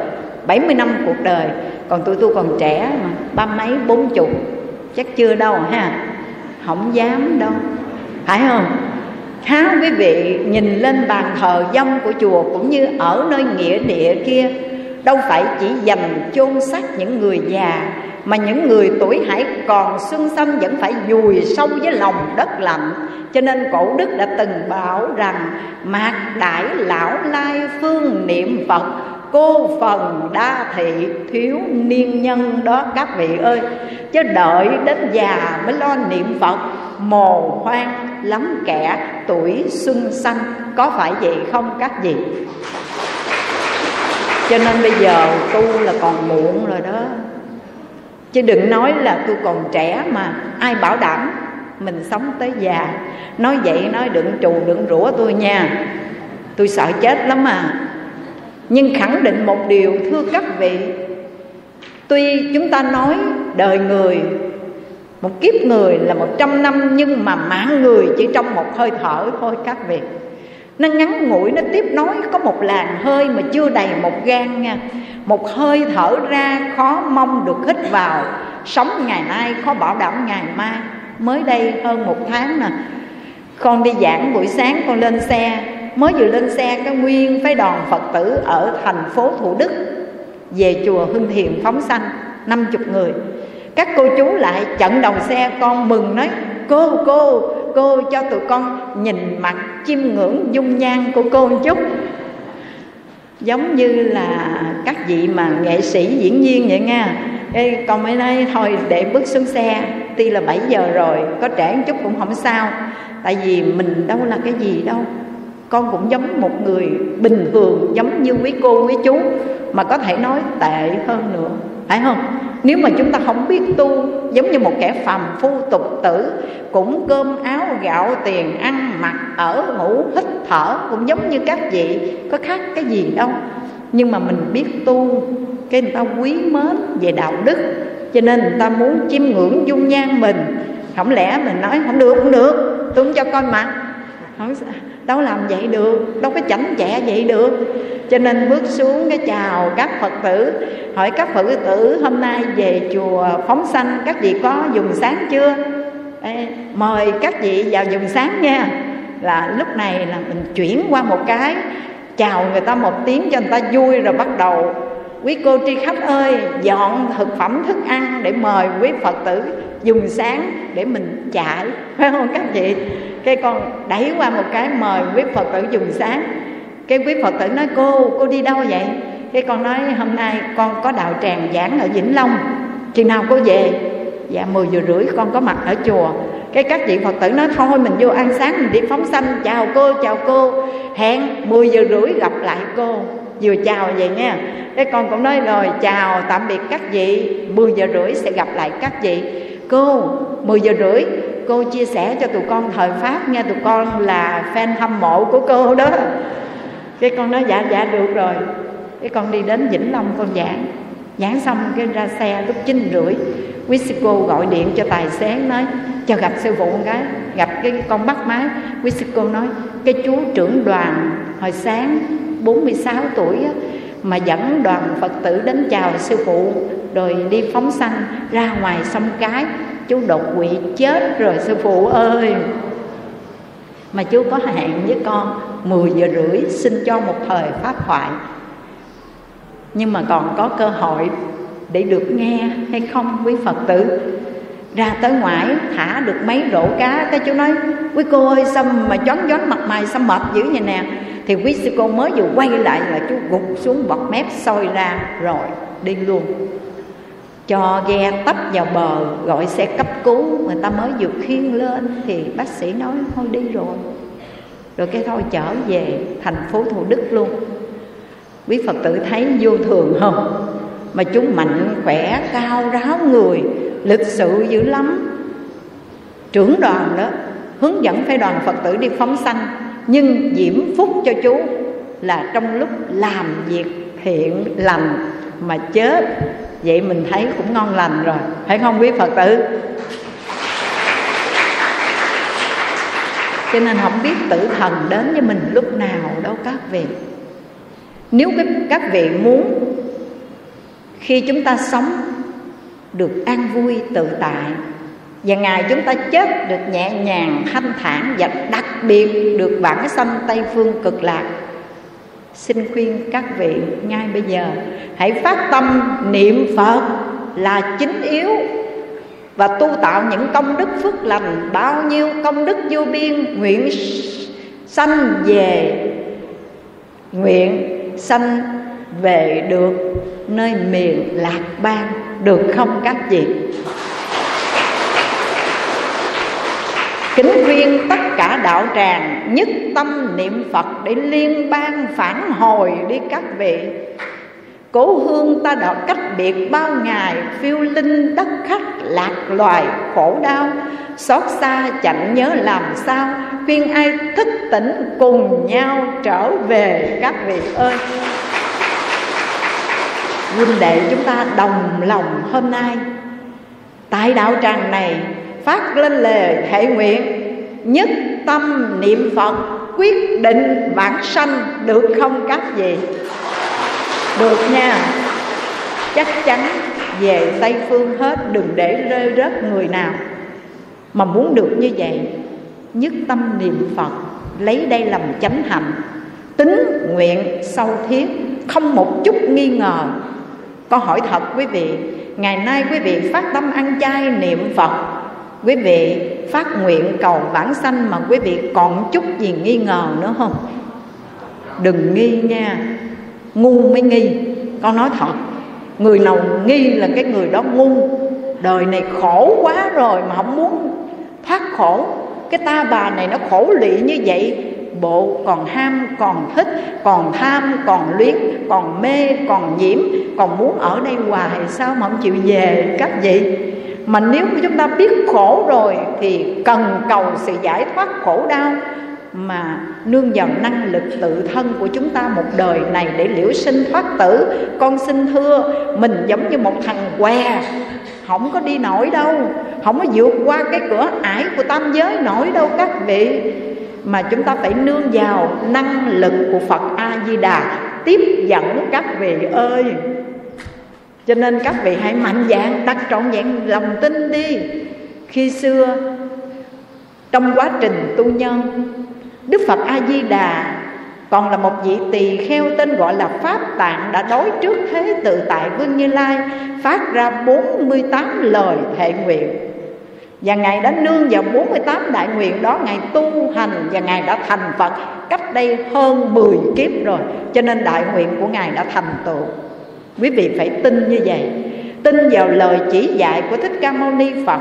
70 năm cuộc đời. Còn tụi tôi còn trẻ mà, ba mấy, bốn chục. Chắc chưa đâu ha. Không dám đâu. Phải không? Khá quý vị nhìn lên bàn thờ dông của chùa cũng như ở nơi nghĩa địa kia, đâu phải chỉ dành chôn xác những người già, mà những người tuổi hải còn xuân xanh vẫn phải dùi sâu với lòng đất lạnh. Cho nên cổ đức đã từng bảo rằng, mạc đại lão lai phương niệm phật cô phần đa thị thiếu niên nhân đó, các vị ơi. Chứ đợi đến già mới lo niệm phật, mồ hoang lắm kẻ, tuổi xuân xanh. Có phải vậy không các vị? Cho nên bây giờ tu là còn muộn rồi đó. Chứ đừng nói là tôi còn trẻ mà, ai bảo đảm mình sống tới già? Nói vậy nói đừng trù đừng rủa tôi nha. Tôi sợ chết lắm mà nhưng khẳng định một điều, thưa các vị. Tuy chúng ta nói đời người, một kiếp người là một trăm năm, nhưng mà mạng người chỉ trong một hơi thở thôi, các vị. Nó ngắn ngủi, nó tiếp nối, có một làn hơi mà chưa đầy một gan nha. Một hơi thở ra, khó mong được hít vào. Sống ngày nay, khó bảo đảm ngày mai. Mới đây hơn một tháng nè, con đi giảng buổi sáng, con lên xe mới vừa lên xe cái nguyên phái đoàn phật tử ở thành phố thủ đức về chùa hưng thiền phóng sanh năm chục người. Các cô chú lại chặn đầu xe con mừng nói cô cô cô cho tụi con nhìn mặt chiêm ngưỡng dung nhan của cô một chút. Giống như là các vị mà nghệ sĩ diễn viên vậy nha. Ê, con mới nói thôi để bước xuống xe tuy là 7 giờ rồi có trễ một chút cũng không sao tại vì mình đâu là cái gì đâu con cũng giống một người bình thường, giống như quý cô, quý chú, mà có thể nói tệ hơn nữa. Phải không? Nếu mà chúng ta không biết tu, giống như một kẻ phàm phu tục tử, cũng cơm áo, gạo tiền, ăn mặc, ở, ngủ, hít thở, cũng giống như các vị, có khác cái gì đâu. Nhưng mà mình biết tu, cái người ta quý mến về đạo đức, cho nên người ta muốn chiêm ngưỡng dung nhan mình. Không lẽ mình nói không được không được tôi không cho coi mặt không đâu làm vậy được đâu có chảnh chẹ vậy được. Cho nên bước xuống cái chào các phật tử hỏi các phật tử hôm nay về chùa phóng sanh các vị có dùng sáng chưa? Ê, mời các vị vào dùng sáng nha. Là lúc này là mình chuyển qua một cái chào người ta một tiếng cho người ta vui rồi bắt đầu. Quý cô tri khách ơi dọn thực phẩm thức ăn để mời quý phật tử dùng sáng để mình chạy phải không các vị? Cái con đẩy qua một cái mời quý phật tử dùng sáng. Cái quý phật tử nói, cô cô đi đâu vậy? Cái con nói, hôm nay con có đạo tràng giảng ở vĩnh long. Chừng nào cô về? Dạ 10 giờ rưỡi con có mặt ở chùa. Cái các vị phật tử nói, thôi mình vô ăn sáng mình đi phóng sanh. Chào cô chào cô. Hẹn 10 giờ rưỡi gặp lại cô. Vừa chào vậy nha. Cái con cũng nói, rồi, chào, tạm biệt các vị. 10 giờ rưỡi sẽ gặp lại các vị. Cô 10 giờ rưỡi cô chia sẻ cho tụi con thời pháp nha. Tụi con là fan hâm mộ của cô đó. Cái con nói dạ dạ được rồi. Cái con đi đến vĩnh long con giảng. Giảng xong cái ra xe lúc chín rưỡi quý sư cô gọi điện cho tài xế nói cho gặp sư phụ con gái. Gặp cái con bắt máy quý sư cô nói cái chú trưởng đoàn hồi sáng 46 tuổi á, mà dẫn đoàn Phật tử đến chào sư phụ rồi đi phóng sanh ra ngoài sông cái chú đột quỵ chết rồi, sư phụ ơi. Mà chú có hẹn với con 10 giờ rưỡi xin cho một thời pháp thoại. Nhưng mà còn có cơ hội để được nghe hay không, quý phật tử? Ra tới ngoài, thả được mấy rổ cá, cái chú nói, quý cô ơi, sao mà chón chón mặt mày, sao mệt dữ vậy nè? Thì quý sư cô mới vừa quay lại là chú gục xuống bọt mép sôi ra rồi đi luôn cho ghe tấp vào bờ, gọi xe cấp cứu. Người ta mới vừa khiêng lên thì bác sĩ nói, thôi đi rồi. Rồi cái thôi trở về thành phố thủ đức luôn. Quý phật tử thấy vô thường không? Mà chúng mạnh khỏe, cao ráo người, lịch sự dữ lắm. Trưởng đoàn đó hướng dẫn phái đoàn phật tử đi phóng sanh, nhưng diễm phúc cho chú là trong lúc làm việc thiện lành mà chết vậy mình thấy cũng ngon lành rồi. Phải không quý phật tử? Cho nên không biết tử thần đến với mình lúc nào đâu các vị. Nếu các vị muốn khi chúng ta sống được an vui tự tại và ngày chúng ta chết được nhẹ nhàng, thanh thản và đặc biệt được bản sanh tây phương cực lạc xin khuyên các vị ngay bây giờ, hãy phát tâm niệm phật là chính yếu và tu tạo những công đức phước lành. Bao nhiêu công đức vô biên, nguyện sanh về, nguyện sanh về được nơi miền lạc bang, được không các vị kính khuyên tất cả đạo tràng, nhất tâm niệm phật để liên bang phản hồi đi các vị. Cố hương ta đã cách biệt bao ngày, Phiêu linh đất khách lạc loài khổ đau. Xót xa chẳng nhớ làm sao, Khuyên ai thức tỉnh cùng nhau trở về các vị ơi. Huynh đệ chúng ta đồng lòng hôm nay, tại đạo tràng này phát lên lời hệ nguyện nhất tâm niệm phật, quyết định vãng sanh được không các vị? Được nha. Chắc chắn về tây phương hết, đừng để rơi rớt người nào mà muốn được như vậy. Nhất tâm niệm phật, lấy đây làm chánh hạnh. Tính nguyện sâu thiết, không một chút nghi ngờ. Câu hỏi thật quý vị, ngày nay quý vị phát tâm ăn chay niệm phật, quý vị phát nguyện cầu vãng sanh mà quý vị còn chút gì nghi ngờ nữa không? Đừng nghi nha. Ngu mới nghi. Con nói thật, người nào nghi là cái người đó ngu. Đời này khổ quá rồi mà không muốn thoát khổ. Cái ta bà này nó khổ lị như vậy. Bộ còn ham, còn thích, còn tham, còn luyến, còn mê, còn nhiễm. Còn muốn ở đây hoài sao mà không chịu về các vị mà nếu mà chúng ta biết khổ rồi thì cần cầu sự giải thoát khổ đau mà nương vào năng lực tự thân của chúng ta một đời này để liễu sinh thoát tử. Con xin thưa, mình giống như một thằng què, không có đi nổi đâu, không có vượt qua cái cửa ải của tam giới nổi đâu các vị. Mà chúng ta phải nương vào năng lực của Phật A Di Đà, tiếp dẫn các vị ơi cho nên các vị hãy mạnh dạn, đặt trọn vẹn lòng tin đi. Khi xưa, trong quá trình tu nhân, Đức Phật A Di Đà còn là một vị tỳ kheo tên gọi là Pháp Tạng đã đối trước thế tự tại Vương Như Lai, phát ra 48 lời thệ nguyện. Và Ngài đã nương vào 48 đại nguyện đó, Ngài tu hành và Ngài đã thành Phật. Cách đây hơn 10 kiếp rồi, Cho nên đại nguyện của Ngài đã thành tựu. Quý vị phải tin như vậy. Tin vào lời chỉ dạy của Thích Ca Mâu Ni Phật.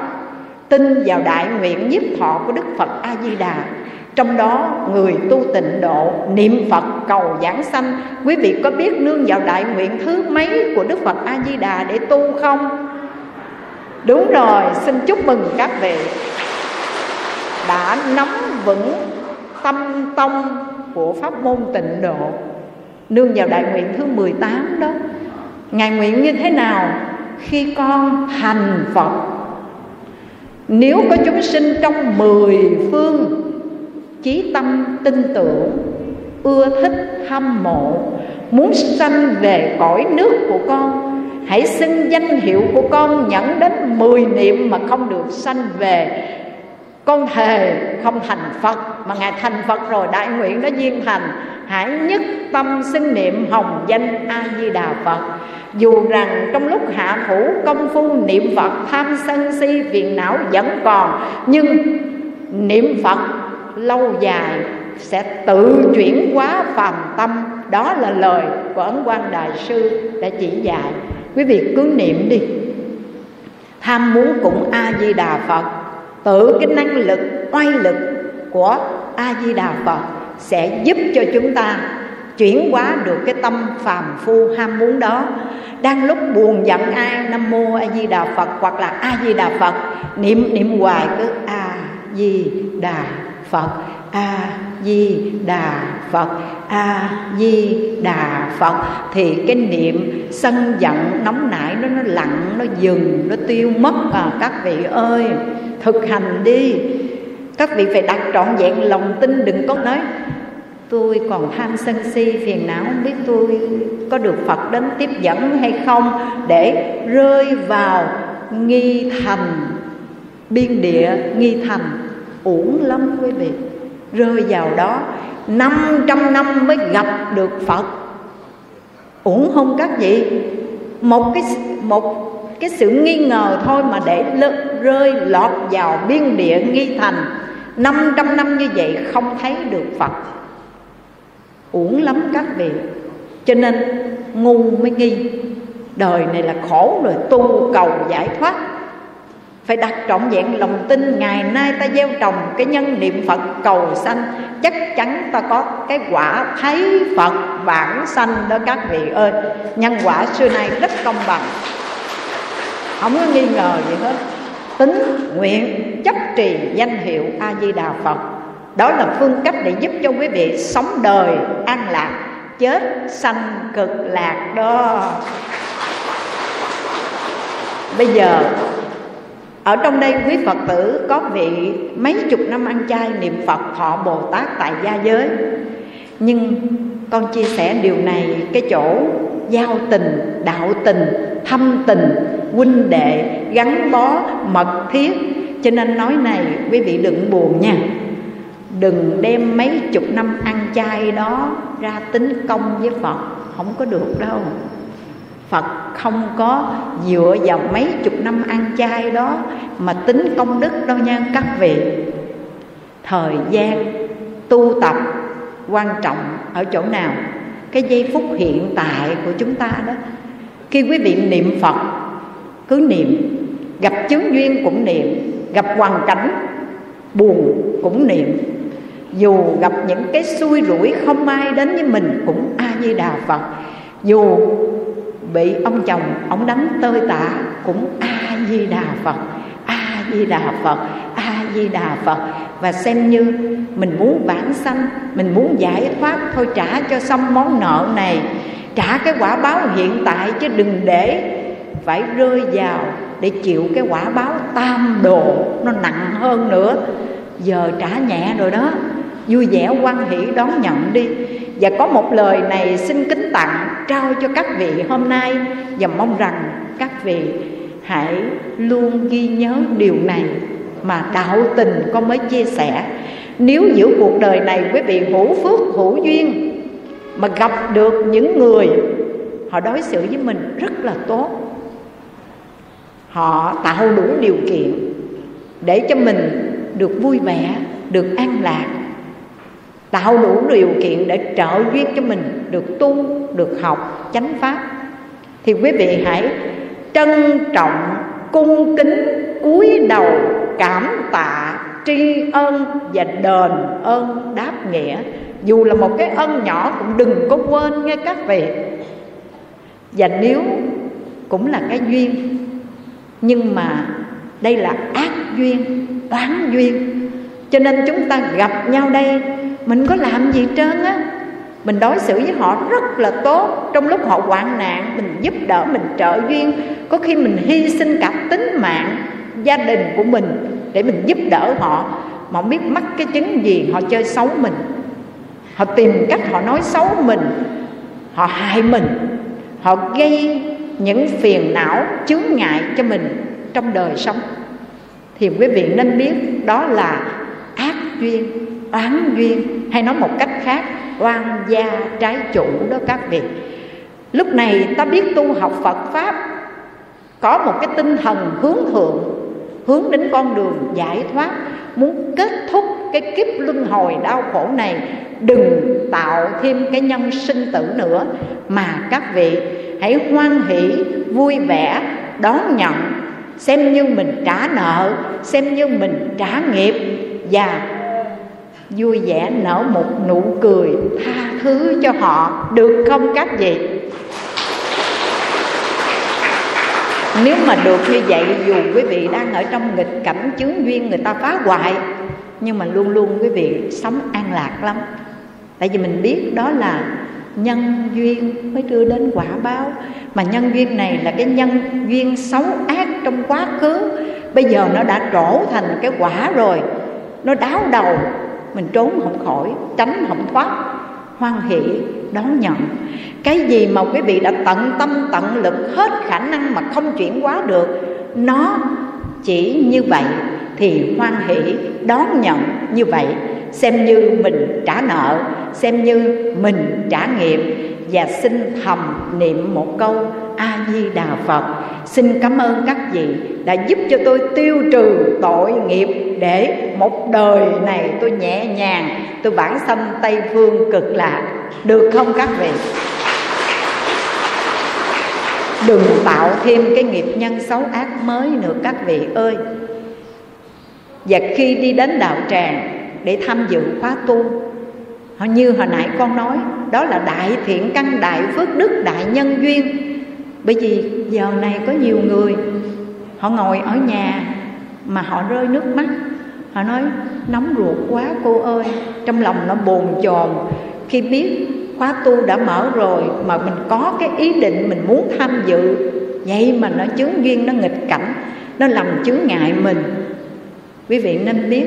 Tin vào đại nguyện nhiếp thọ của Đức Phật A-di-đà. Trong đó người tu tịnh độ niệm Phật cầu giảng sanh. Quý vị có biết nương vào đại nguyện thứ mấy của Đức Phật A-di-đà để tu không? Đúng rồi, xin chúc mừng các vị. Đã nắm vững tâm tông của pháp môn tịnh độ. Nương vào đại nguyện thứ 18 đó. Ngài nguyện như thế nào? Khi con hành Phật Nếu có chúng sinh trong mười phương Chí tâm tin tưởng, Ưa thích hâm mộ, Muốn sanh về cõi nước của con, Hãy xưng danh hiệu của con nhận đến mười niệm mà không được sanh về con thề không thành Phật, Mà Ngài thành Phật rồi, đại nguyện nó duyên thành. Hãy nhất tâm xưng niệm hồng danh A-di-đà Phật. Dù rằng trong lúc hạ thủ, công phu niệm Phật, Tham sân si phiền não vẫn còn, Nhưng niệm Phật lâu dài sẽ tự chuyển hóa phàm tâm. Đó là lời của ấn quan đại sư đã chỉ dạy. Quý vị cứ niệm đi. Tham muốn cũng a di đà phật tự cái năng lực, oai lực của a di đà phật sẽ giúp cho chúng ta chuyển hóa được cái tâm phàm phu ham muốn đó. Đang lúc buồn giận ai, nam mô a di đà phật hoặc là a di đà phật, niệm niệm hoài cứ a di đà phật a di đà phật. A di đà phật. Thì cái niệm sân giận nóng nảy nó nó lặng, nó dừng, nó tiêu mất. À các vị ơi, thực hành đi. Các vị phải đặt trọn vẹn lòng tin, đừng có nói, tôi còn tham sân si, phiền não, không biết tôi có được phật đến tiếp dẫn hay không? Để rơi vào nghi thành, biên địa nghi thành, uổng lắm quý vị rơi vào đó 500 năm mới gặp được Phật. Uổng không các vị, một cái một cái sự nghi ngờ thôi mà để rơi lọt vào biên địa nghi thành. 500 năm như vậy không thấy được Phật. Uổng lắm các vị. Cho nên ngu mới nghi. Đời này là khổ rồi, tu cầu giải thoát phải đặt trọn vẹn lòng tin ngày nay ta gieo trồng cái nhân niệm phật cầu sanh. Chắc chắn ta có cái quả thấy phật vãng sanh đó các vị ơi. Nhân quả xưa nay rất công bằng. Không có nghi ngờ gì hết. Tính, nguyện, chấp trì, danh hiệu a di đà phật. Đó là phương cách để giúp cho quý vị sống đời an lạc, chết sanh cực lạc đó. Bây giờ ở trong đây quý Phật tử có vị mấy chục năm ăn chay niệm Phật thọ Bồ Tát tại gia giới. Nhưng con chia sẻ điều này cái chỗ giao tình, đạo tình, thâm tình, huynh đệ, gắn bó, mật thiết. Cho nên nói này quý vị đừng buồn nha. Đừng đem mấy chục năm ăn chay đó ra tính công với Phật Không có được đâu. Phật không có dựa vào mấy chục năm ăn chay đó Mà tính công đức đâu nha, các vị. Thời gian tu tập quan trọng ở chỗ nào? Cái giây phút hiện tại của chúng ta đó. Khi quý vị niệm Phật, cứ niệm. Gặp chứng duyên cũng niệm. Gặp hoàn cảnh buồn cũng niệm. Dù gặp những cái xui rủi không ai đến với mình cũng A-di-đà Phật. Dù bị ông chồng, ông đánh tơi tả cũng a di đà phật, a di đà phật, a di đà phật. Và xem như mình muốn bản sanh, mình muốn giải thoát, thôi trả cho xong món nợ này, trả cái quả báo hiện tại chứ đừng để phải rơi vào để chịu cái quả báo tam độ nó nặng hơn nữa. Giờ trả nhẹ rồi đó, vui vẻ quan hỷ đón nhận đi. Và có một lời này xin kính tặng trao cho các vị hôm nay và mong rằng các vị hãy luôn ghi nhớ điều này mà đạo tình con mới chia sẻ. Nếu giữa cuộc đời này quý vị hữu phước, hữu duyên mà gặp được những người họ đối xử với mình rất là tốt, họ tạo đủ điều kiện để cho mình được vui vẻ, được an lạc tạo đủ điều kiện để trợ duyên cho mình, được tu, được học chánh pháp. Thì quý vị hãy trân trọng, cung kính, cúi đầu cảm tạ tri ân và đền ơn đáp nghĩa. Dù là một cái ân nhỏ cũng đừng có quên nghe các vị. Và nếu cũng là cái duyên, nhưng mà đây là ác duyên, oán duyên. Cho nên chúng ta gặp nhau đây mình có làm gì trơn á. Mình đối xử với họ rất là tốt. Trong lúc họ hoạn nạn, mình giúp đỡ, mình trợ duyên. Có khi mình hy sinh cả tính mạng gia đình của mình để mình giúp đỡ họ. Mà không biết mắc cái chứng gì, họ chơi xấu mình. Họ tìm cách họ nói xấu mình. Họ hại mình. Họ gây những phiền não, chướng ngại cho mình trong đời sống. Thì quý vị nên biết đó là ác duyên oán duyên hay nói một cách khác, oan gia trái chủ đó các vị. Lúc này ta biết tu học phật pháp, có một cái tinh thần hướng thượng, hướng đến con đường giải thoát, muốn kết thúc cái kiếp luân hồi đau khổ này, đừng tạo thêm cái nhân sinh tử nữa. Mà các vị, hãy hoan hỷ, vui vẻ, đón nhận, xem như mình trả nợ, xem như mình trả nghiệp và vui vẻ nở một nụ cười tha thứ cho họ. Được không các vị? Nếu mà được như vậy, dù quý vị đang ở trong nghịch cảnh chướng duyên người ta phá hoại, nhưng mà luôn luôn quý vị sống an lạc lắm. Tại vì mình biết đó là nhân duyên mới đưa đến quả báo. Mà nhân duyên này là cái nhân duyên xấu ác trong quá khứ. Bây giờ nó đã trổ thành cái quả rồi, nó đáo đầu mình trốn không khỏi, tránh không thoát. Hoan hỷ, đón nhận. Cái gì mà quý vị đã tận tâm, tận lực, hết khả năng mà không chuyển hóa được, nó chỉ như vậy. Thì hoan hỷ, đón nhận như vậy. Xem như mình trả nợ, xem như mình trả nghiệp. Và xin thầm niệm một câu, a di đà phật xin cảm ơn các vị đã giúp cho tôi tiêu trừ tội nghiệp để một đời này tôi nhẹ nhàng, tôi bản sanh tây phương cực lạc. Được không các vị? Đừng tạo thêm cái nghiệp nhân xấu ác mới nữa các vị ơi. Và khi đi đến đạo tràng để tham dự khóa tu, như hồi nãy con nói, đó là đại thiện căn, đại phước đức, đại nhân duyên bởi vì giờ này có nhiều người, họ ngồi ở nhà mà họ rơi nước mắt. Họ nói, nóng ruột quá cô ơi. Trong lòng nó bồn chồn. Khi biết khóa tu đã mở rồi mà mình có cái ý định mình muốn tham dự, vậy mà nó chướng duyên, nó nghịch cảnh, nó làm chướng ngại mình. Quý vị nên biết,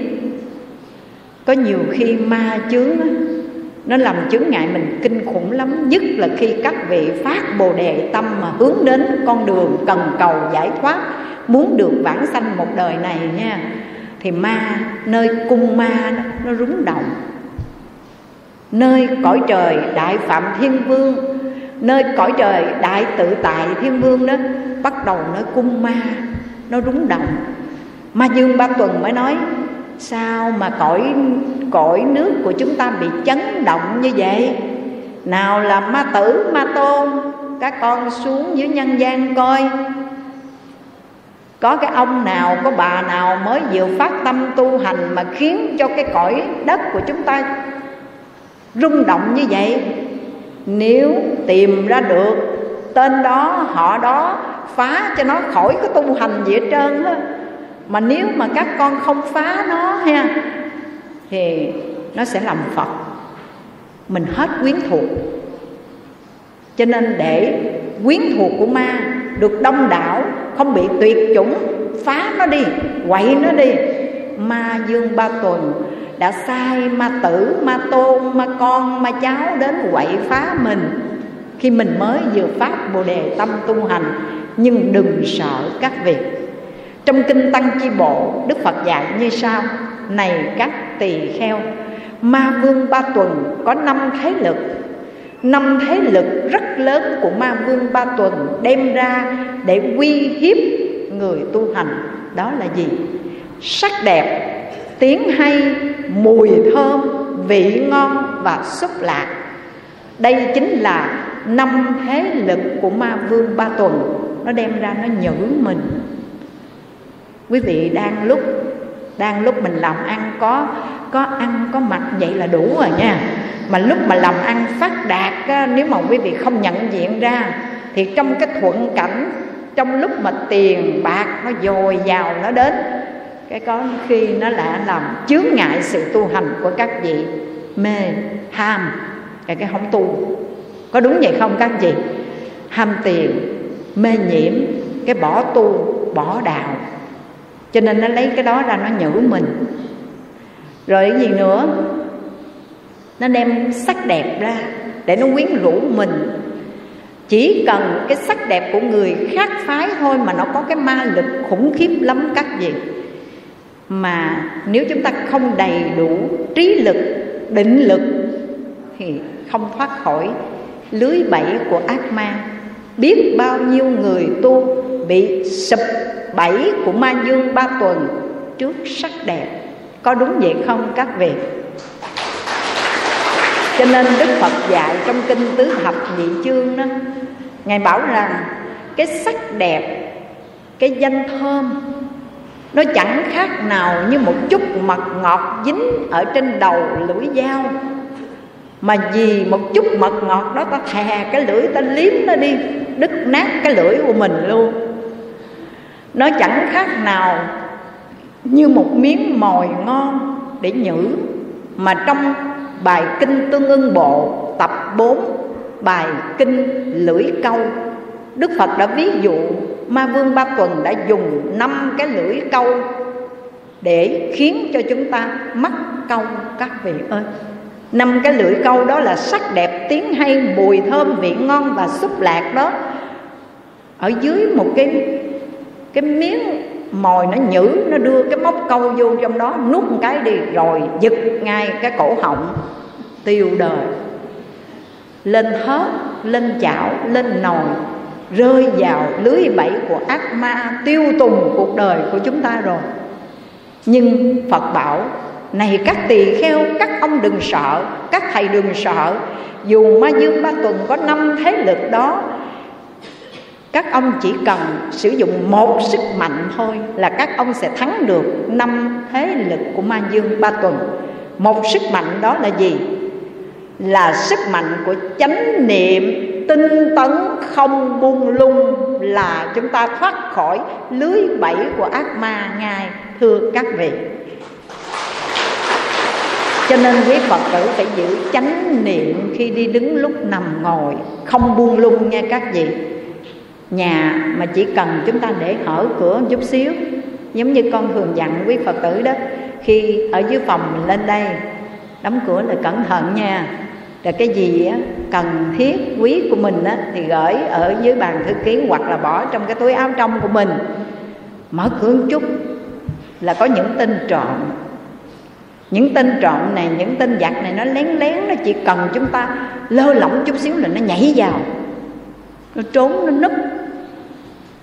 có nhiều khi ma chướng nó làm chướng ngại mình kinh khủng lắm, nhất là khi các vị phát bồ đề tâm mà hướng đến con đường cần cầu giải thoát, muốn được vãng sanh một đời này nha. Thì ma, nơi cung ma nó rúng động. Nơi cõi trời đại phạm thiên vương, nơi cõi trời đại tự tại thiên vương đó, bắt đầu nơi cung ma, nó rúng động. Ma dương ba tuần mới nói sao mà cõi cõi nước của chúng ta bị chấn động như vậy? Nào là ma tử, ma tôn? Các con xuống dưới nhân gian coi. Có cái ông nào, có bà nào mới vừa phát tâm tu hành mà khiến cho cái cõi đất của chúng ta rung động như vậy? Nếu tìm ra được, tên đó, họ đó phá cho nó khỏi cái tu hành gì hết trơn á mà nếu mà các con không phá nó ha, thì nó sẽ làm phật. Mình hết quyến thuộc. Cho nên để quyến thuộc của ma được đông đảo, không bị tuyệt chủng, phá nó đi, quậy nó đi, ma dương ba tuần đã sai ma tử, ma tôn, ma con, ma cháu đến quậy phá mình. Khi mình mới vừa phát bồ đề tâm tu hành, nhưng đừng sợ các việc trong kinh tăng chi bộ, đức phật dạy như sau. Này các tỳ kheo, ma vương ba tuần có năm thế lực. Năm thế lực rất lớn của ma vương ba tuần đem ra để uy hiếp người tu hành. Đó là gì? Sắc đẹp, tiếng hay, mùi thơm, vị ngon và xúc lạc. Đây chính là năm thế lực của ma vương ba tuần. Nó đem ra, nó nhử mình quý vị đang lúc đang lúc mình làm ăn có có ăn có mặc vậy là đủ rồi nha. Mà lúc mà làm ăn phát đạt á, nếu mà quý vị không nhận diện ra thì trong cái thuận cảnh trong lúc mà tiền bạc nó dồi dào nó đến cái có khi nó lại làm chướng ngại sự tu hành của các vị mê ham cái cái không tu. Có đúng vậy không các vị? Ham tiền mê nhiễm cái bỏ tu bỏ đạo cho nên nó lấy cái đó ra nó nhử mình. Rồi cái gì nữa? Nó đem sắc đẹp ra để nó quyến rũ mình. Chỉ cần cái sắc đẹp của người khác phái thôi mà nó có cái ma lực khủng khiếp lắm các vị. Mà nếu chúng ta không đầy đủ trí lực, định lực, thì không thoát khỏi lưới bẫy của ác ma biết bao nhiêu người tu bị sụp bẫy của ma dương ba tuần trước sắc đẹp. Có đúng vậy không các vị? Cho nên đức phật dạy trong kinh tứ thập nhị chương đó, ngài bảo rằng cái sắc đẹp, cái danh thơm, nó chẳng khác nào như một chút mật ngọt dính ở trên đầu lưỡi dao mà vì một chút mật ngọt đó, ta thè cái lưỡi, ta liếm nó đi, đứt nát cái lưỡi của mình luôn. Nó chẳng khác nào như một miếng mồi ngon để nhử, mà trong bài kinh tương ưng bộ, tập 4 bài kinh lưỡi câu, Đức Phật đã ví dụ Ma Vương Ba Tuần đã dùng năm cái lưỡi câu Để khiến cho chúng ta mắc câu các vị ơi năm cái lưỡi câu đó là sắc đẹp, tiếng hay, mùi thơm, vị ngon và xúc lạc đó. Ở dưới một cái cái miếng mồi nó nhử, nó đưa cái móc câu vô trong đó nút một cái đi, rồi giật ngay cái cổ họng tiêu đời. Lên hớt lên chảo, lên nồi, rơi vào lưới bẫy của ác ma tiêu tùng cuộc đời của chúng ta rồi. Nhưng phật bảo này các tỳ kheo, các ông đừng sợ, các thầy đừng sợ. Dù ma dương ba tuần có năm thế lực đó, các ông chỉ cần sử dụng một sức mạnh thôi là các ông sẽ thắng được năm thế lực của ma dương ba tuần. Một sức mạnh đó là gì? Là sức mạnh của chánh niệm tinh tấn không buông lung, là chúng ta thoát khỏi lưới bẫy của ác ma, ngài, thưa các vị cho nên quý phật tử phải giữ chánh niệm khi đi đứng lúc nằm ngồi không buông lung nha các vị. Nhà mà chỉ cần chúng ta để hở cửa chút xíu giống như con thường dặn quý phật tử đó khi ở dưới phòng mình lên đây đóng cửa là cẩn thận nha. Rồi cái gì á, cần thiết quý của mình á, thì gửi ở dưới bàn thư ký hoặc là bỏ trong cái túi áo trong của mình. Mở cửa một chút là có những tin trộm những tên trộm này, những tên giặc này nó lén lén, nó chỉ cần chúng ta lơ lỏng chút xíu là nó nhảy vào. Nó trốn, nó núp.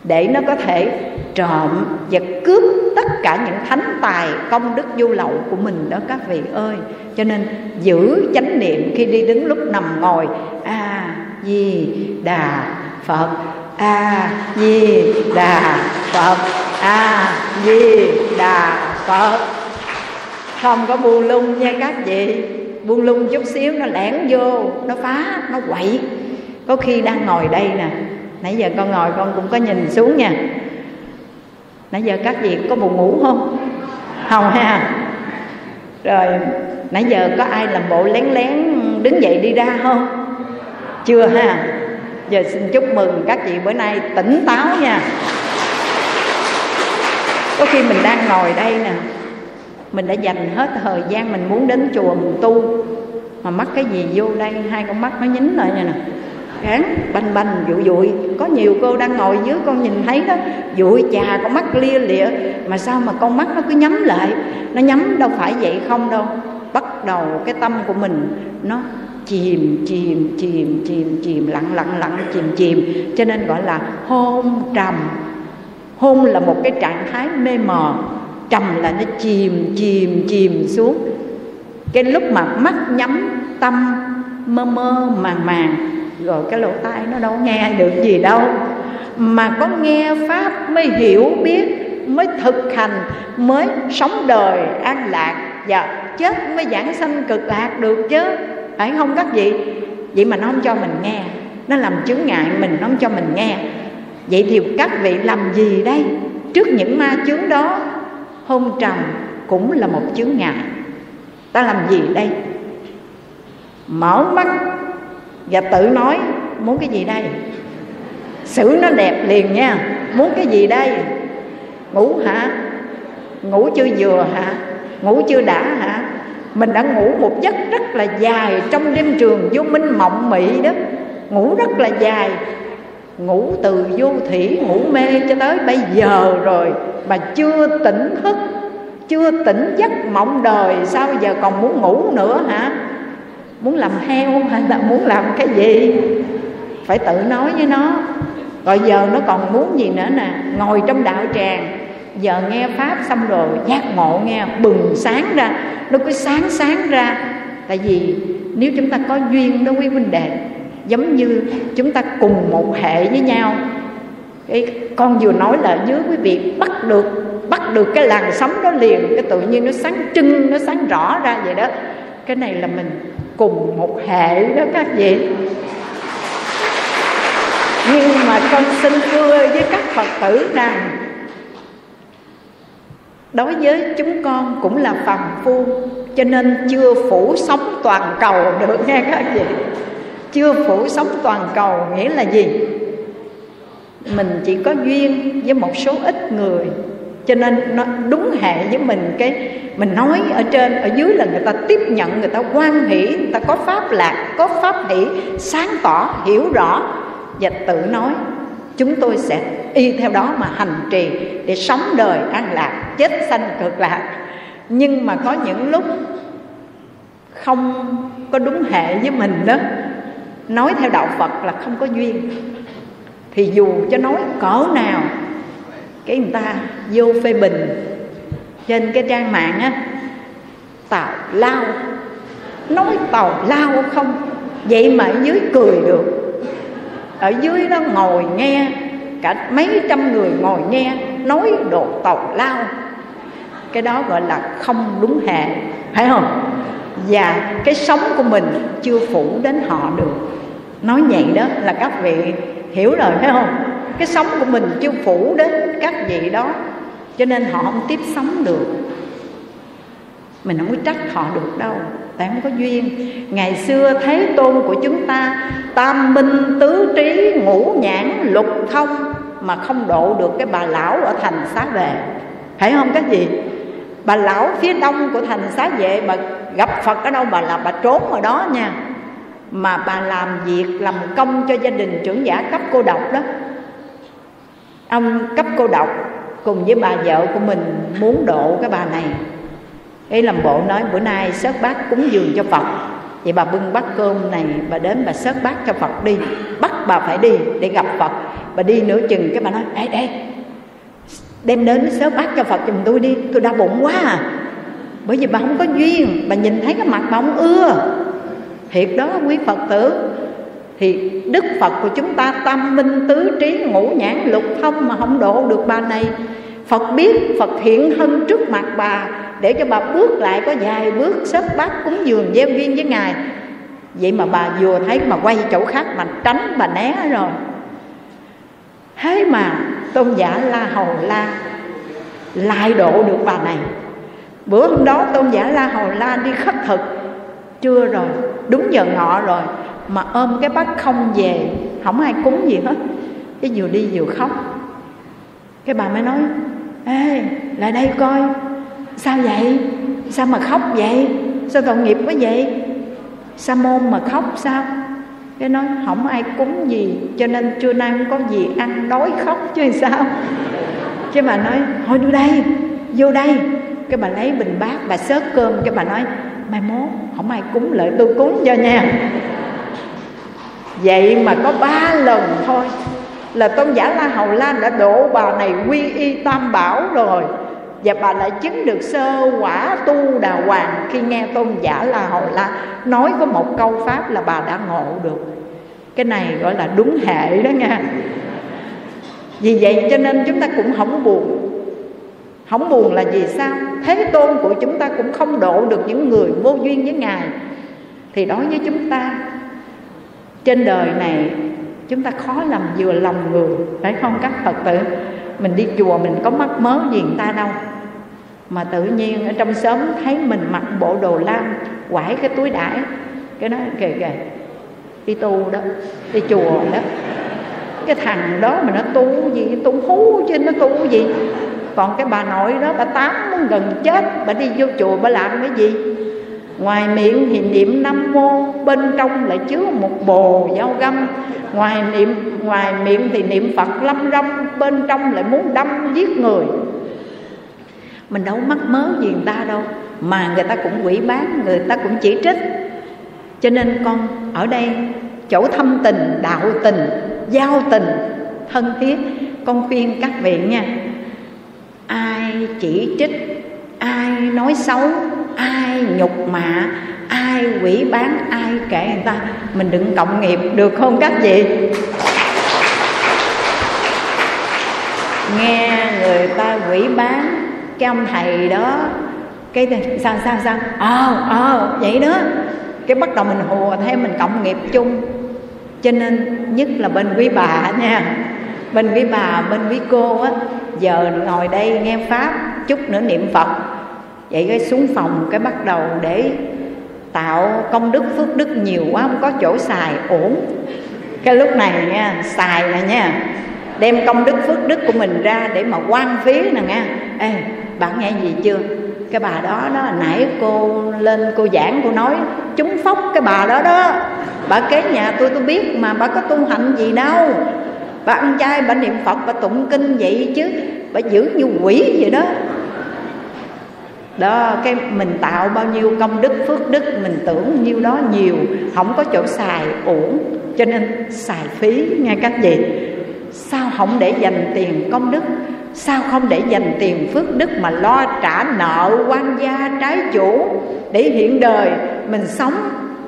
Để nó có thể trộm và cướp tất cả những thánh tài công đức du lậu của mình đó các vị ơi. Cho nên giữ chánh niệm khi đi đứng lúc nằm ngồi. A di đà phật. A di đà phật. A di đà phật không có buông lung nha các vị. Buông lung chút xíu nó lẻn vô, nó phá, nó quậy. Có khi đang ngồi đây nè. Nãy giờ con ngồi con cũng có nhìn xuống nha. Nãy giờ các vị có buồn ngủ không? Không ha. Rồi, nãy giờ có ai làm bộ lén lén đứng dậy đi ra không? Chưa ha. Giờ xin chúc mừng các chị bữa nay tỉnh táo nha. Có khi mình đang ngồi đây nè mình đã dành hết thời gian mình muốn đến chùa mình tu. Mà mắc cái gì vô đây? Hai con mắt nó nhính lại nè gán banh banh dụi dụi. Có nhiều cô đang ngồi dưới con nhìn thấy đó. Dụi chà, con mắt lia lịa. Mà sao mà con mắt nó cứ nhắm lại? Nó nhắm đâu phải vậy không đâu. Bắt đầu cái tâm của mình, nó chìm chìm chìm chìm chìm, lặng lặng lặng, chìm chìm. Cho nên gọi là hôn trầm. Hôn là một cái trạng thái mê mờ trầm là nó chìm chìm chìm xuống. Cái lúc mà mắt nhắm, tâm mơ mơ, màng màng, rồi cái lỗ tai nó đâu nghe được gì đâu. Mà có nghe pháp mới hiểu biết, mới thực hành, mới sống đời an lạc và chết mới giảng sanh cực lạc được chứ. Phải không các vị? Vậy mà nó không cho mình nghe, nó làm chứng ngại mình, nó không cho mình nghe. Vậy thì các vị làm gì đây? Trước những ma chướng đó hôn trầm cũng là một chướng ngại. Ta làm gì đây? Mở mắt và tự nói, muốn cái gì đây? Xử nó đẹp liền nha, muốn cái gì đây? Ngủ hả? Ngủ chưa vừa hả? Ngủ chưa đã hả? Mình đã ngủ một giấc rất là dài trong đêm trường vô minh mộng mị đó. Ngủ rất là dài ngủ từ vô thủy, ngủ mê cho tới bây giờ rồi. Mà chưa tỉnh thức, chưa tỉnh giấc mộng đời, sao giờ còn muốn ngủ nữa hả? Muốn làm heo hay là muốn làm cái gì? Phải tự nói với nó. Rồi giờ nó còn muốn gì nữa nè? Ngồi trong đạo tràng. Giờ nghe pháp xong rồi, giác ngộ nghe, bừng sáng ra. Nó cứ sáng sáng ra. Tại vì nếu chúng ta có duyên đó quý huynh đệ giống như chúng ta cùng một hệ với nhau. Cái con vừa nói là dưới quý vị, bắt được bắt được cái làn sóng đó liền, cái tự nhiên nó sáng trưng, nó sáng rõ ra vậy đó. Cái này là mình cùng một hệ đó các vị. Nhưng mà con xin thưa với các phật tử rằng, đối với chúng con cũng là phàm phu, cho nên chưa phủ sóng toàn cầu được, nghe các vị chưa phủ sống toàn cầu nghĩa là gì? Mình chỉ có duyên với một số ít người, cho nên nó đúng hệ với mình cái, mình nói ở trên, ở dưới là người ta tiếp nhận, người ta quan hỷ, người ta có pháp lạc, có pháp hỷ, sáng tỏ, hiểu rõ và tự nói, chúng tôi sẽ y theo đó mà hành trì để sống đời an lạc, chết sanh cực lạc. Nhưng mà có những lúc không có đúng hệ với mình đó nói theo đạo phật là không có duyên. Thì dù cho nói cỡ nào, cái người ta vô phê bình trên cái trang mạng á, tào lao. Nói tào lao không? Vậy mà ở dưới cười được. Ở dưới đó ngồi nghe, cả mấy trăm người ngồi nghe, nói đồ tàu lao. Cái đó gọi là không đúng hệ phải không? Và cái sống của mình chưa phủ đến họ được. Nói vậy đó là các vị hiểu rồi, phải không? Cái sống của mình chưa phủ đến các vị đó, cho nên họ không tiếp sống được. Mình không có trách họ được đâu, tại không có duyên. Ngày xưa thế tôn của chúng ta tam minh tứ trí ngũ nhãn lục thông mà không độ được cái bà lão ở thành xá vệ phải không các gì bà lão phía đông của thành xá vệ, bà gặp phật ở đâu bà là bà trốn ở đó nha. Mà bà làm việc, làm công cho gia đình trưởng giả cấp cô độc đó. Ông cấp cô độc cùng với bà vợ của mình muốn độ cái bà này. Ấy làm bộ nói, bữa nay sớt bát cúng dường cho phật. Vậy bà bưng bát cơm này, bà đến bà sớt bát cho phật đi. Bắt bà phải đi để gặp phật. Bà đi nửa chừng cái bà nói, ê ê đem đến sớ bát cho phật giùm tôi đi. Tôi đau bụng quá à. Bởi vì bà không có duyên. Bà nhìn thấy cái mặt bà không ưa. Thiệt đó, quý phật tử. Thì đức phật của chúng ta tâm minh tứ trí, ngũ nhãn, lục thông mà không độ được bà này. Phật biết, phật hiện thân trước mặt bà để cho bà bước lại có vài bước sớt bát cúng dường gieo duyên với ngài. Vậy mà bà vừa thấy mà quay chỗ khác mà tránh bà né rồi thế mà tôn giả la hầu la lại độ được bà này. Bữa hôm đó tôn giả la hầu la đi khất thực. Trưa rồi, đúng giờ ngọ rồi, mà ôm cái bát không về, không ai cúng gì hết. Cái vừa đi vừa khóc. Cái bà mới nói, ê, lại đây coi, sao vậy? Sao mà khóc vậy? Sao tội nghiệp quá vậy? Sa môn mà khóc sao? Cái nói, không ai cúng gì, cho nên trưa nay không có gì ăn, đói khóc chứ sao? Cái bà nói, thôi vô đây vô đây. Cái bà lấy bình bát, bà xớt cơm, cái bà nói, mai mốt, không ai cúng lợi tôi cúng cho nha. Vậy mà có ba lần thôi là tôn giả la hầu la đã đổ bà này quy y tam bảo rồi và bà lại chứng được sơ quả tu đà hoàng khi nghe tôn giả la hầu la nói có một câu pháp là bà đã ngộ được. Cái này gọi là đúng hệ đó nha. Vì vậy cho nên chúng ta cũng không buồn. Không buồn là vì sao? Thế tôn của chúng ta cũng không độ được những người vô duyên với ngài. Thì đối với chúng ta, trên đời này chúng ta khó làm vừa lòng người, phải không các phật tử? Mình đi chùa mình có mắc mớ gì người ta đâu. Mà tự nhiên ở trong xóm thấy mình mặc bộ đồ lam, quải cái túi đải. Cái đó kìa kìa. Đi tu đó, đi chùa đó. Cái thằng đó mà nó tu gì, tu hú chứ nó tu gì. Còn cái bà nội đó, bà tám gần chết, bà đi vô chùa bà làm cái gì? Ngoài miệng thì niệm năm mô, bên trong lại chứa một bồ dao găm. Ngoài niệm, ngoài miệng thì niệm phật lâm râm, bên trong lại muốn đâm giết người. Mình đâu mắc mớ gì người ta đâu, mà người ta cũng quỷ bán người ta cũng chỉ trích. Cho nên con, ở đây, chỗ thâm tình, đạo tình, giao tình, thân thiết, con khuyên các vị nha. Ai chỉ trích, ai nói xấu ai nhục mạ, ai quỷ bán, ai kể người ta. Mình đừng cộng nghiệp, được không các vị? Nghe người ta quỷ bán, cái ông thầy đó, cái sao sao sao? Ờ ờ vậy đó. Cái bắt đầu mình hùa thêm mình cộng nghiệp chung. Cho nên nhất là bên quý bà nha. Bên quý bà, bên quý cô á, giờ ngồi đây nghe pháp, chút nữa niệm phật vậy cái xuống phòng cái bắt đầu để tạo công đức, phước đức nhiều quá, không có chỗ xài, ổn. Cái lúc này nha, xài nè nha, đem công đức, phước đức của mình ra để mà quan phí nè nha. Ê, bạn nghe gì chưa? Cái bà đó đó, nãy cô lên cô giảng, cô nói, chúng phóc cái bà đó đó. Bà kế nhà tôi tôi biết mà bà có tu hạnh gì đâu. Bà ăn chay, bà niệm phật, bà tụng kinh vậy chứ. Bà giữ như quỷ vậy đó đó, cái mình tạo bao nhiêu công đức, phước đức, mình tưởng nhiêu đó nhiều, không có chỗ xài, uổng, cho nên xài phí nghe các vị sao không để dành tiền công đức? Sao không để dành tiền phước đức mà lo trả nợ, quan gia, trái chủ? Để hiện đời mình sống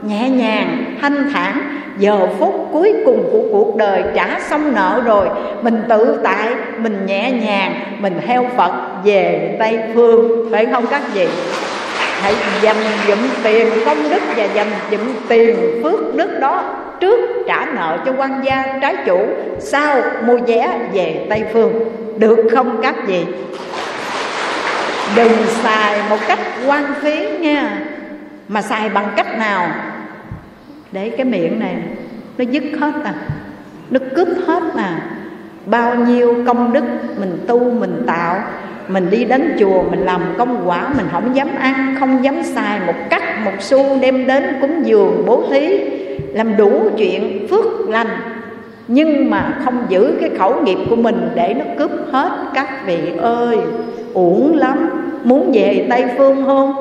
nhẹ nhàng, thanh thản giờ phút cuối cùng của cuộc đời trả xong nợ rồi. Mình tự tại, mình nhẹ nhàng, mình theo phật, về tây phương. Phải không các vị? Hãy dành dụm tiền công đức và dành dụm tiền phước đức đó trước trả nợ cho quan gia trái chủ, sau mua vé về tây phương. Được không các vị? Đừng xài một cách quan phí nha. Mà xài bằng cách nào? Để cái miệng này nó dứt hết à. Nó cướp hết à bao nhiêu công đức mình tu, mình tạo, mình đi đến chùa, mình làm công quả, mình không dám ăn, không dám xài một cách, một xu, đem đến cúng dường, bố thí, làm đủ chuyện phước lành. Nhưng mà không giữ cái khẩu nghiệp của mình để nó cướp hết các vị ơi. Uổng lắm. Muốn về tây phương không?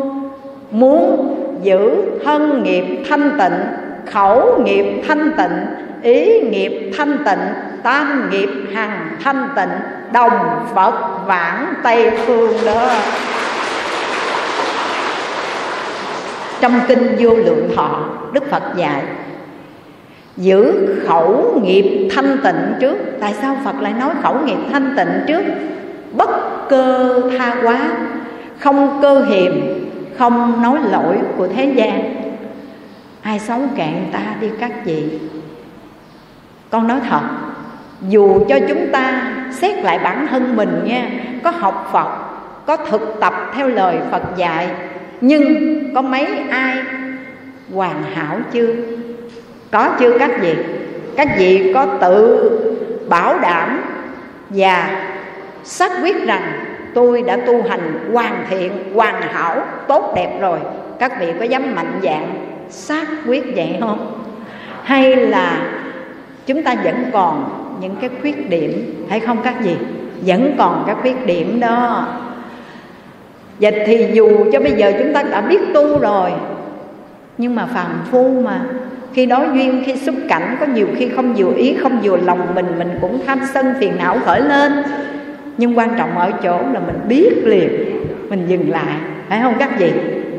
Muốn giữ thân nghiệp thanh tịnh khẩu nghiệp thanh tịnh, ý nghiệp thanh tịnh, tam nghiệp hằng thanh tịnh, đồng phật vãng tây phương đó. Trong kinh vô lượng thọ đức phật dạy, giữ khẩu nghiệp thanh tịnh trước. Tại sao phật lại nói khẩu nghiệp thanh tịnh trước? Bất cơ tha quá, không cơ hiềm, không nói lỗi của thế gian ai xấu cạn ta đi các vị. Con nói thật, dù cho chúng ta xét lại bản thân mình nha, có học phật, có thực tập theo lời phật dạy, nhưng có mấy ai hoàn hảo chưa? Có chưa các vị? Các vị có tự bảo đảm và xác quyết rằng tôi đã tu hành hoàn thiện, hoàn hảo, tốt đẹp rồi. Các vị có dám mạnh dạng xác quyết vậy không? Hay là chúng ta vẫn còn những cái khuyết điểm hay không các gì? Vẫn còn các khuyết điểm đó. Vậy thì dù cho bây giờ chúng ta đã biết tu rồi Nhưng mà phàm phu mà Khi đối duyên, khi xúc cảnh Có nhiều khi không vừa ý, không vừa lòng mình Mình cũng tham sân phiền não khởi lên. Nhưng quan trọng ở chỗ là mình biết liền Mình dừng lại Phải không các vị?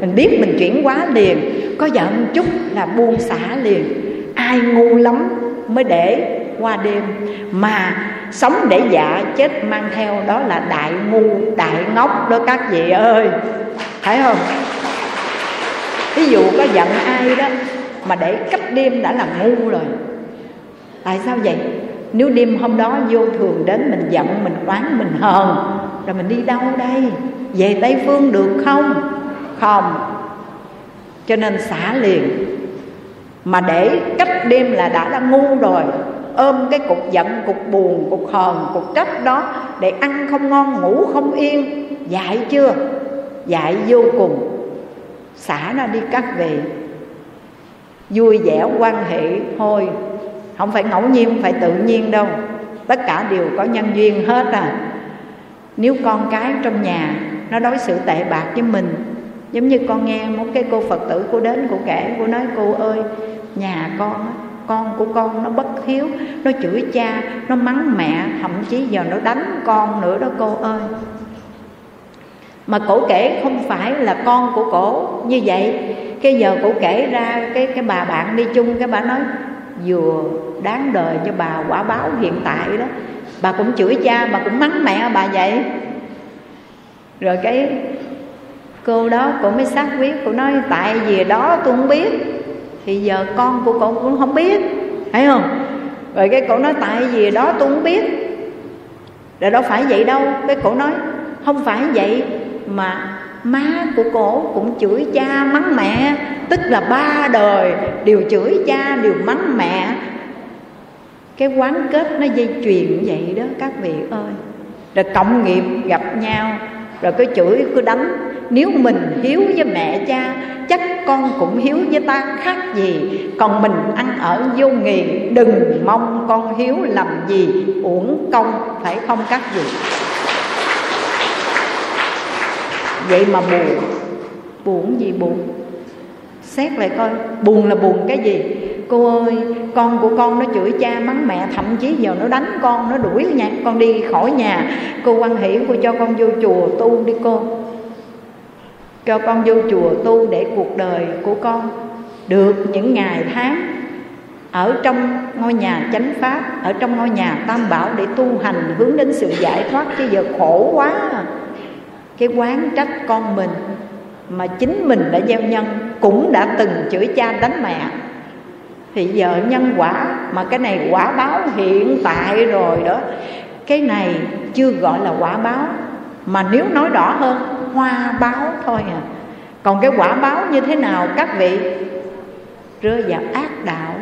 Mình biết mình chuyển hóa liền, Có giận chút là buông xả liền. Ai ngu lắm mới để qua đêm. Mà sống để dạ chết mang theo, đó là đại ngu, đại ngốc đó các vị ơi. Thấy không? Ví dụ có giận ai đó mà để cách đêm đã là ngu rồi. Tại sao vậy? Nếu đêm hôm đó vô thường đến mình giận, mình oán, mình hờn, rồi mình đi đâu đây? Về tây phương được không? Không. Cho nên xả liền. Mà để cách đêm là đã là ngu rồi. Ôm cái cục giận, cục buồn, cục hờn, cục trách đó để ăn không ngon, ngủ không yên. Dạy chưa? Dạy vô cùng. Xả nó đi các vị. Vui vẻ, quan hệ, thôi. Không phải ngẫu nhiên, không phải tự nhiên đâu. Tất cả đều có nhân duyên hết à. Nếu con cái trong nhà nó đối xử tệ bạc với mình giống như con nghe một cái cô phật tử cô đến, cô kể, cô nói, cô ơi, nhà con con của con nó bất hiếu, nó chửi cha, nó mắng mẹ, thậm chí giờ nó đánh con nữa đó cô ơi. Mà cổ kể không phải là con của cổ như vậy. Cái giờ cổ kể ra, cái cái bà bạn đi chung, cái bà nói vừa đáng đời cho bà quả báo hiện tại đó. Bà cũng chửi cha, bà cũng mắng mẹ bà vậy. Rồi cái cô đó, cô mới xác quyết, cô nói, tại vì đó tôi không biết. Thì giờ con của cô cũng không biết, thấy không? Rồi cái cổ nói, tại vì đó tôi không biết. Rồi đâu phải vậy đâu, cái cổ nói, không phải vậy mà má của cổ cũng chửi cha mắng mẹ, tức là ba đời đều chửi cha, đều mắng mẹ. Cái quán kết nó dây chuyền vậy đó, các vị ơi. Rồi cộng nghiệp gặp nhau rồi cứ chửi, cứ đánh nếu mình hiếu với mẹ cha, chắc con cũng hiếu với ta khác gì. Còn mình ăn ở vô nghiền đừng mong con hiếu làm gì, uổng công, phải không các vị? Vậy mà buồn. Buồn gì buồn? Xét lại coi, buồn là buồn cái gì? Cô ơi, con của con nó chửi cha mắng mẹ, thậm chí giờ nó đánh con, nó đuổi nhà, con đi khỏi nhà. Cô quan hỷ cô cho con vô chùa tu đi cô. Cho con vô chùa tu để cuộc đời của con được những ngày tháng ở trong ngôi nhà chánh pháp, ở trong ngôi nhà tam bảo để tu hành, hướng đến sự giải thoát. Chứ giờ khổ quá à. cái quán trách con mình mà chính mình đã gieo nhân cũng đã từng chửi cha đánh mẹ. Thì giờ nhân quả mà cái này quả báo hiện tại rồi đó, cái này chưa gọi là quả báo, mà nếu nói rõ hơn, hoa báo thôi à. Còn cái quả báo như thế nào các vị? Rơi vào ác đạo.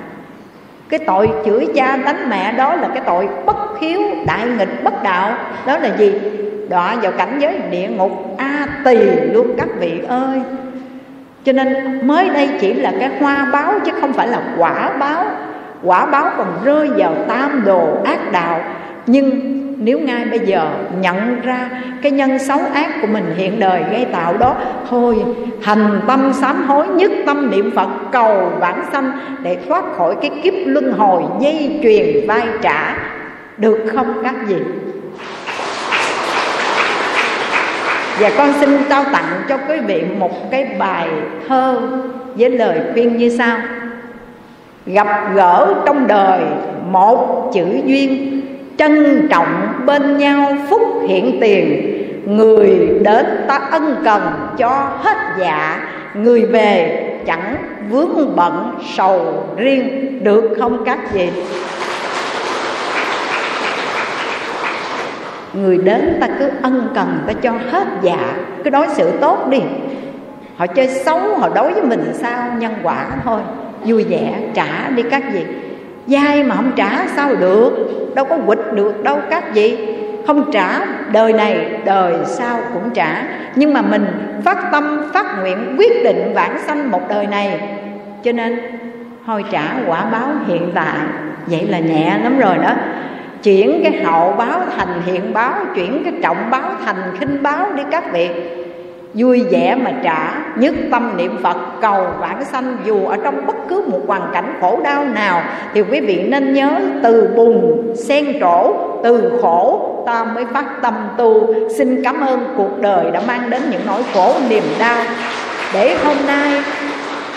Cái tội chửi cha đánh mẹ đó là cái tội bất hiếu, đại nghịch bất đạo. Đó là gì? Đọa vào cảnh giới địa ngục, a tỳ luôn các vị ơi. Cho nên mới đây chỉ là cái hoa báo chứ không phải là quả báo. Quả báo còn rơi vào tam đồ ác đạo. Nhưng nếu ngay bây giờ nhận ra cái nhân xấu ác của mình hiện đời gây tạo đó, thôi thành tâm sám hối, nhất tâm niệm phật, cầu vãng sanh để thoát khỏi cái kiếp luân hồi dây truyền vai trả, được không các vị? Và con xin trao tặng cho quý vị một cái bài thơ với lời khuyên như sau. Gặp gỡ trong đời một chữ duyên, trân trọng bên nhau phúc hiện tiền. Người đến ta ân cần cho hết dạ người về chẳng vướng bận sầu riêng, được không các vị? Người đến ta cứ ân cần, ta cho hết dạ cứ đối xử tốt đi. Họ chơi xấu, họ đối với mình sao? Nhân quả thôi. Vui vẻ, trả đi các vị dai mà không trả sao được? Đâu có quỵt được, đâu các vị không trả, đời này, đời sau cũng trả. Nhưng mà mình phát tâm, phát nguyện, quyết định vãng sanh một đời này. Cho nên, thôi trả quả báo hiện tại. Vậy là nhẹ lắm rồi đó chuyển cái hậu báo thành hiện báo, chuyển cái trọng báo thành khinh báo đi các vị vui vẻ mà trả, nhất tâm niệm phật, cầu vãng sanh. Dù ở trong bất cứ một hoàn cảnh khổ đau nào, thì quý vị nên nhớ từ bùn, sen trổ, từ khổ ta mới phát tâm tu. Xin cảm ơn cuộc đời đã mang đến những nỗi khổ niềm đau. Để hôm nay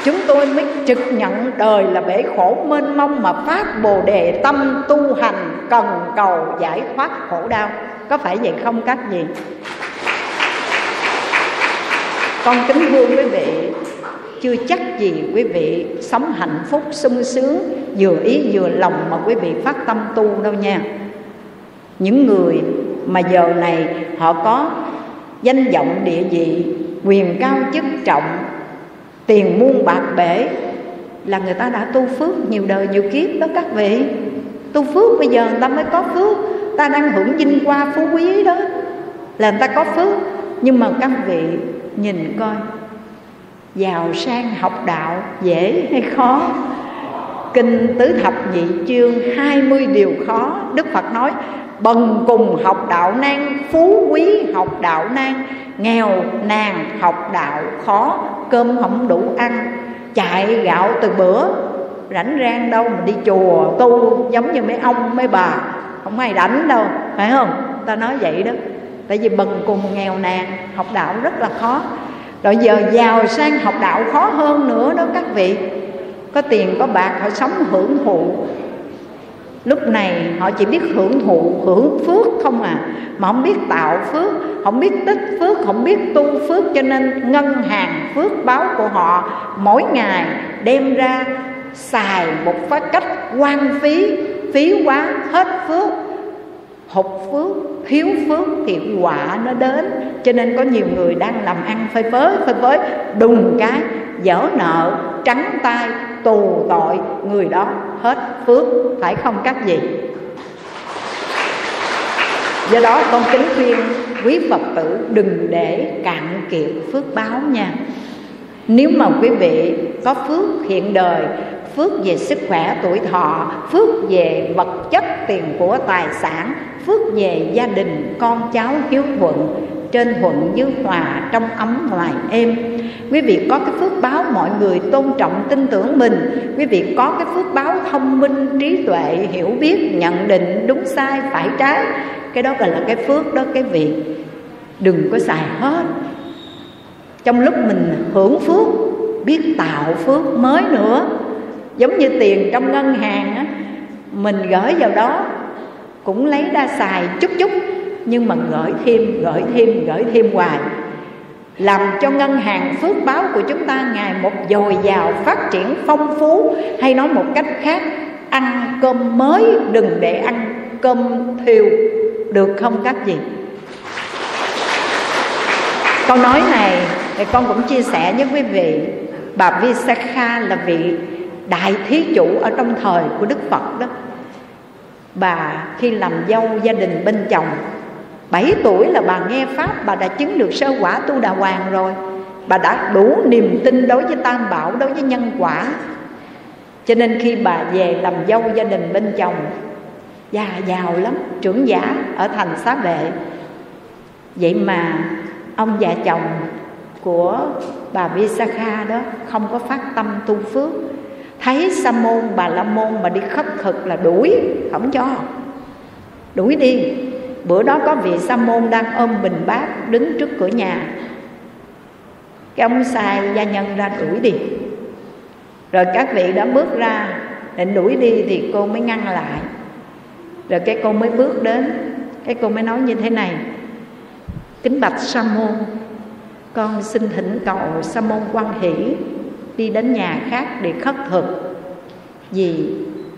chúng tôi mới trực nhận đời là bể khổ mênh mông mà phát bồ đề tâm tu hành cần cầu giải thoát khổ đau. Có phải vậy không các vị? Con kính thưa quý vị, chưa chắc gì quý vị sống hạnh phúc sung sướng, vừa ý vừa lòng mà quý vị phát tâm tu đâu nha. Những người mà giờ này họ có danh vọng địa vị, quyền cao chức trọng tiền muôn bạc bể là người ta đã tu phước nhiều đời nhiều kiếp đó các vị. Tu phước bây giờ người ta mới có phước. Ta đang hưởng vinh qua phú quý đó. Là người ta có phước. Nhưng mà các vị nhìn coi. Giàu sang học đạo dễ hay khó? Kinh Tứ Thập Nhị Chương hai mươi điều khó. Đức Phật nói, Bần cùng học đạo nan, Phú quý học đạo nan. Nghèo, nàn, học đạo, khó, Cơm không đủ ăn. Chạy gạo từ bữa, Rảnh rang đâu mà đi chùa tu, Giống như mấy ông, mấy bà. Không ai rảnh đâu, Phải không? Ta nói vậy đó. Tại vì bần cùng nghèo nàn, Học đạo rất là khó. Rồi giờ giàu sang học đạo khó hơn nữa đó các vị. Có tiền có bạc, họ sống hưởng thụ. Lúc này họ chỉ biết hưởng thụ, hưởng phước không à. Mà không biết tạo phước, không biết tích phước, không biết tu phước Cho nên ngân hàng phước báo của họ mỗi ngày đem ra xài một phát cách quan phí Phí quá hết phước hụt phước thiếu phước thì quả nó đến. Cho nên có nhiều người đang làm ăn phơi phới phơi phới, đùng cái, dở nợ, trắng tay, tù tội. Người đó hết phước, phải không các vị? Do đó con kính khuyên quý phật tử đừng để cạn kiệt phước báo nha. Nếu mà quý vị có phước hiện đời phước về sức khỏe tuổi thọ, phước về vật chất tiền của tài sản, phước về gia đình, con cháu hiếu thuận, trên thuận dưới hòa trong ấm ngoài êm. Quý vị có cái phước báo mọi người tôn trọng tin tưởng mình. Quý vị có cái phước báo thông minh, trí tuệ, hiểu biết, nhận định đúng sai, phải trái. Cái đó gọi là cái phước đó, cái vị. Đừng có xài hết. Trong lúc mình hưởng phước, biết tạo phước mới nữa giống như tiền trong ngân hàng á, mình gửi vào đó cũng lấy ra xài chút chút, nhưng mà gửi thêm gửi thêm gửi thêm hoài. Làm cho ngân hàng phước báo của chúng ta ngày một dồi dào phát triển phong phú, hay nói một cách khác, ăn cơm mới đừng để ăn cơm thiêu, được không các gì câu nói này thì con cũng chia sẻ với quý vị. Bà Visakha là vị đại thí chủ ở trong thời của Đức Phật đó. Bà khi làm dâu gia đình bên chồng 7 tuổi là bà nghe Pháp, Bà đã chứng được sơ quả tu đà hoàng rồi. Bà đã đủ niềm tin đối với tam bảo, Đối với nhân quả. Cho nên khi bà về làm dâu gia đình bên chồng, Già giàu lắm, Trưởng giả ở thành xá vệ. Vậy mà Ông già chồng của bà Visakha đó Không có phát tâm tu phước. Thấy sa môn, bà la môn mà đi khất thực là đuổi, Không cho. Đuổi đi. Bữa đó có vị sa môn đang ôm bình bát Đứng trước cửa nhà. Cái ông sai gia nhân ra đuổi đi. Rồi các vị đã bước ra Định đuổi đi thì cô mới ngăn lại. Rồi cái cô mới bước đến. Cái cô mới nói như thế này. Kính bạch sa môn, Con xin thỉnh cầu sa môn quan hỷ Đi đến nhà khác để khất thực. Vì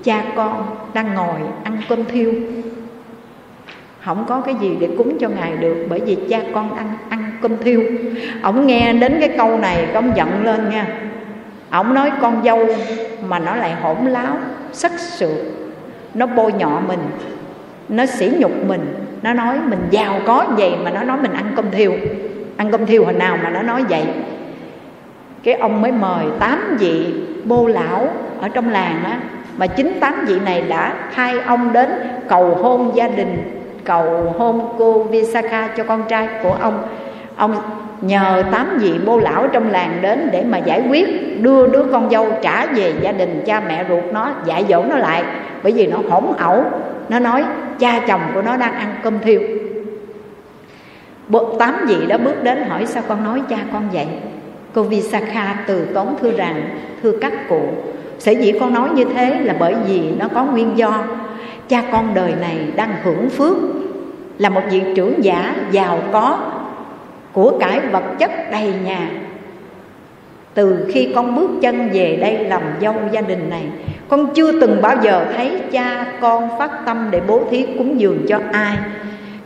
cha con đang ngồi ăn cơm thiêu. Không có cái gì để cúng cho ngài được bởi vì cha con ăn ăn cơm thiêu. Ông nghe đến cái câu này ông giận lên nha. Ông nói con dâu mà nó lại hỗn láo, sắc sự nó bôi nhọ mình, nó sỉ nhục mình, nó nói mình giàu có vậy mà nó nói mình ăn cơm thiêu. Ăn cơm thiêu hồi nào mà nó nói vậy? Cái ông mới mời tám vị bô lão ở trong làng á. Mà chính tám vị này đã thay ông đến cầu hôn gia đình, cầu hôn cô Visakha cho con trai của ông. Ông nhờ tám vị bô lão trong làng đến để mà giải quyết, đưa đứa con dâu trả về gia đình cha mẹ ruột nó, dạy dỗ nó lại. Bởi vì nó hỗn ẩu, nó nói cha chồng của nó đang ăn cơm thiêu. Tám vị đó bước đến hỏi sao con nói cha con vậy? Cô Visakha từ tốn thưa rằng, thưa các cụ, sở dĩ con nói như thế là bởi vì nó có nguyên do. Cha con đời này đang hưởng phước, là một vị trưởng giả giàu có của cải vật chất đầy nhà. Từ khi con bước chân về đây làm dâu gia đình này, con chưa từng bao giờ thấy cha con phát tâm để bố thí cúng dường cho ai.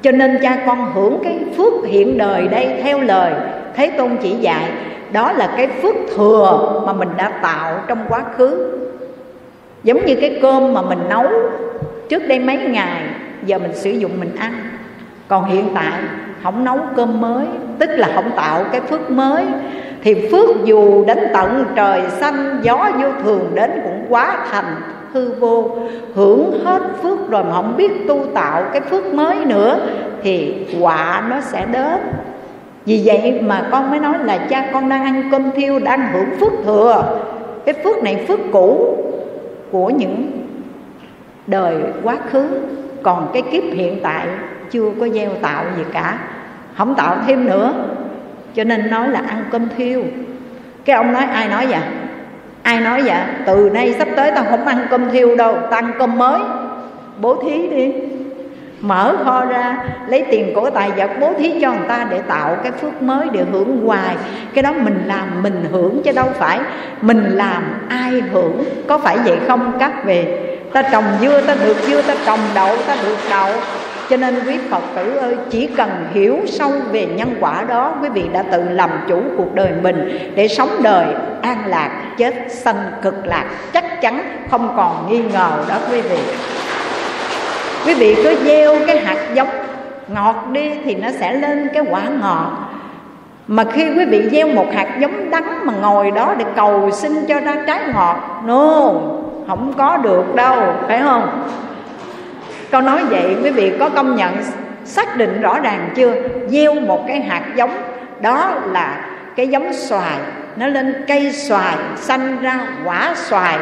Cho nên cha con hưởng cái phước hiện đời đây theo lời thế tôn chỉ dạy đó là cái phước thừa mà mình đã tạo trong quá khứ. Giống như cái cơm mà mình nấu trước đây mấy ngày, giờ mình sử dụng mình ăn. Còn hiện tại, không nấu cơm mới, tức là không tạo cái phước mới, thì phước dù đến tận trời xanh, gió vô thường đến cũng quá thành hư vô. Hưởng hết phước rồi mà không biết tu tạo cái phước mới nữa, thì quả nó sẽ đến vì vậy mà con mới nói là cha con đang ăn cơm thiêu, đang hưởng phước thừa. Cái phước này phước cũ của những đời quá khứ. Còn cái kiếp hiện tại chưa có gieo tạo gì cả. Không tạo thêm nữa. Cho nên nói là ăn cơm thiêu. Cái ông nói, ai nói vậy? Ai nói vậy? Từ nay sắp tới tao không ăn cơm thiêu đâu. Tao ăn cơm mới. Bố thí đi mở kho ra, lấy tiền của tài vật bố thí cho người ta để tạo cái phước mới để hưởng hoài. Cái đó mình làm, mình hưởng chứ đâu phải mình làm ai hưởng. Có phải vậy không? Các về ta trồng dưa, ta được dưa, ta trồng đậu, ta được đậu. Cho nên quý Phật tử ơi, Chỉ cần hiểu sâu về nhân quả đó, Quý vị đã tự làm chủ cuộc đời mình Để sống đời an lạc, Chết sanh cực lạc. Chắc chắn không còn nghi ngờ đó quý vị. Quý vị cứ gieo cái hạt giống ngọt đi Thì nó sẽ lên cái quả ngọt. Mà khi quý vị gieo một hạt giống đắng mà ngồi đó để cầu xin cho ra trái ngọt No, không có được đâu, phải không? Câu nói vậy quý vị có công nhận xác định rõ ràng chưa? Gieo một cái hạt giống đó là cái giống xoài. Nó lên cây xoài xanh ra quả xoài.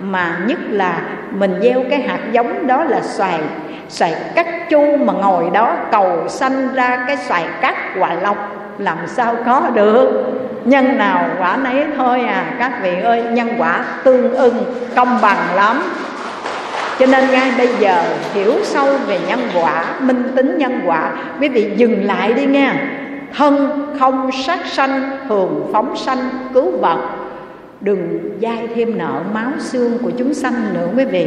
Mà nhất là mình gieo cái hạt giống đó là xoài. Xoài cắt chu mà ngồi đó cầu sanh ra cái xoài cắt quả lộc làm sao có được? Nhân nào quả nấy thôi à các vị ơi. Nhân quả tương ưng, công bằng lắm. Cho nên ngay bây giờ hiểu sâu về nhân quả, minh tính nhân quả, quý vị dừng lại đi nha. Thân không sát sanh thường phóng sanh, cứu vật đừng dai thêm nợ máu xương của chúng sanh nữa quý vị.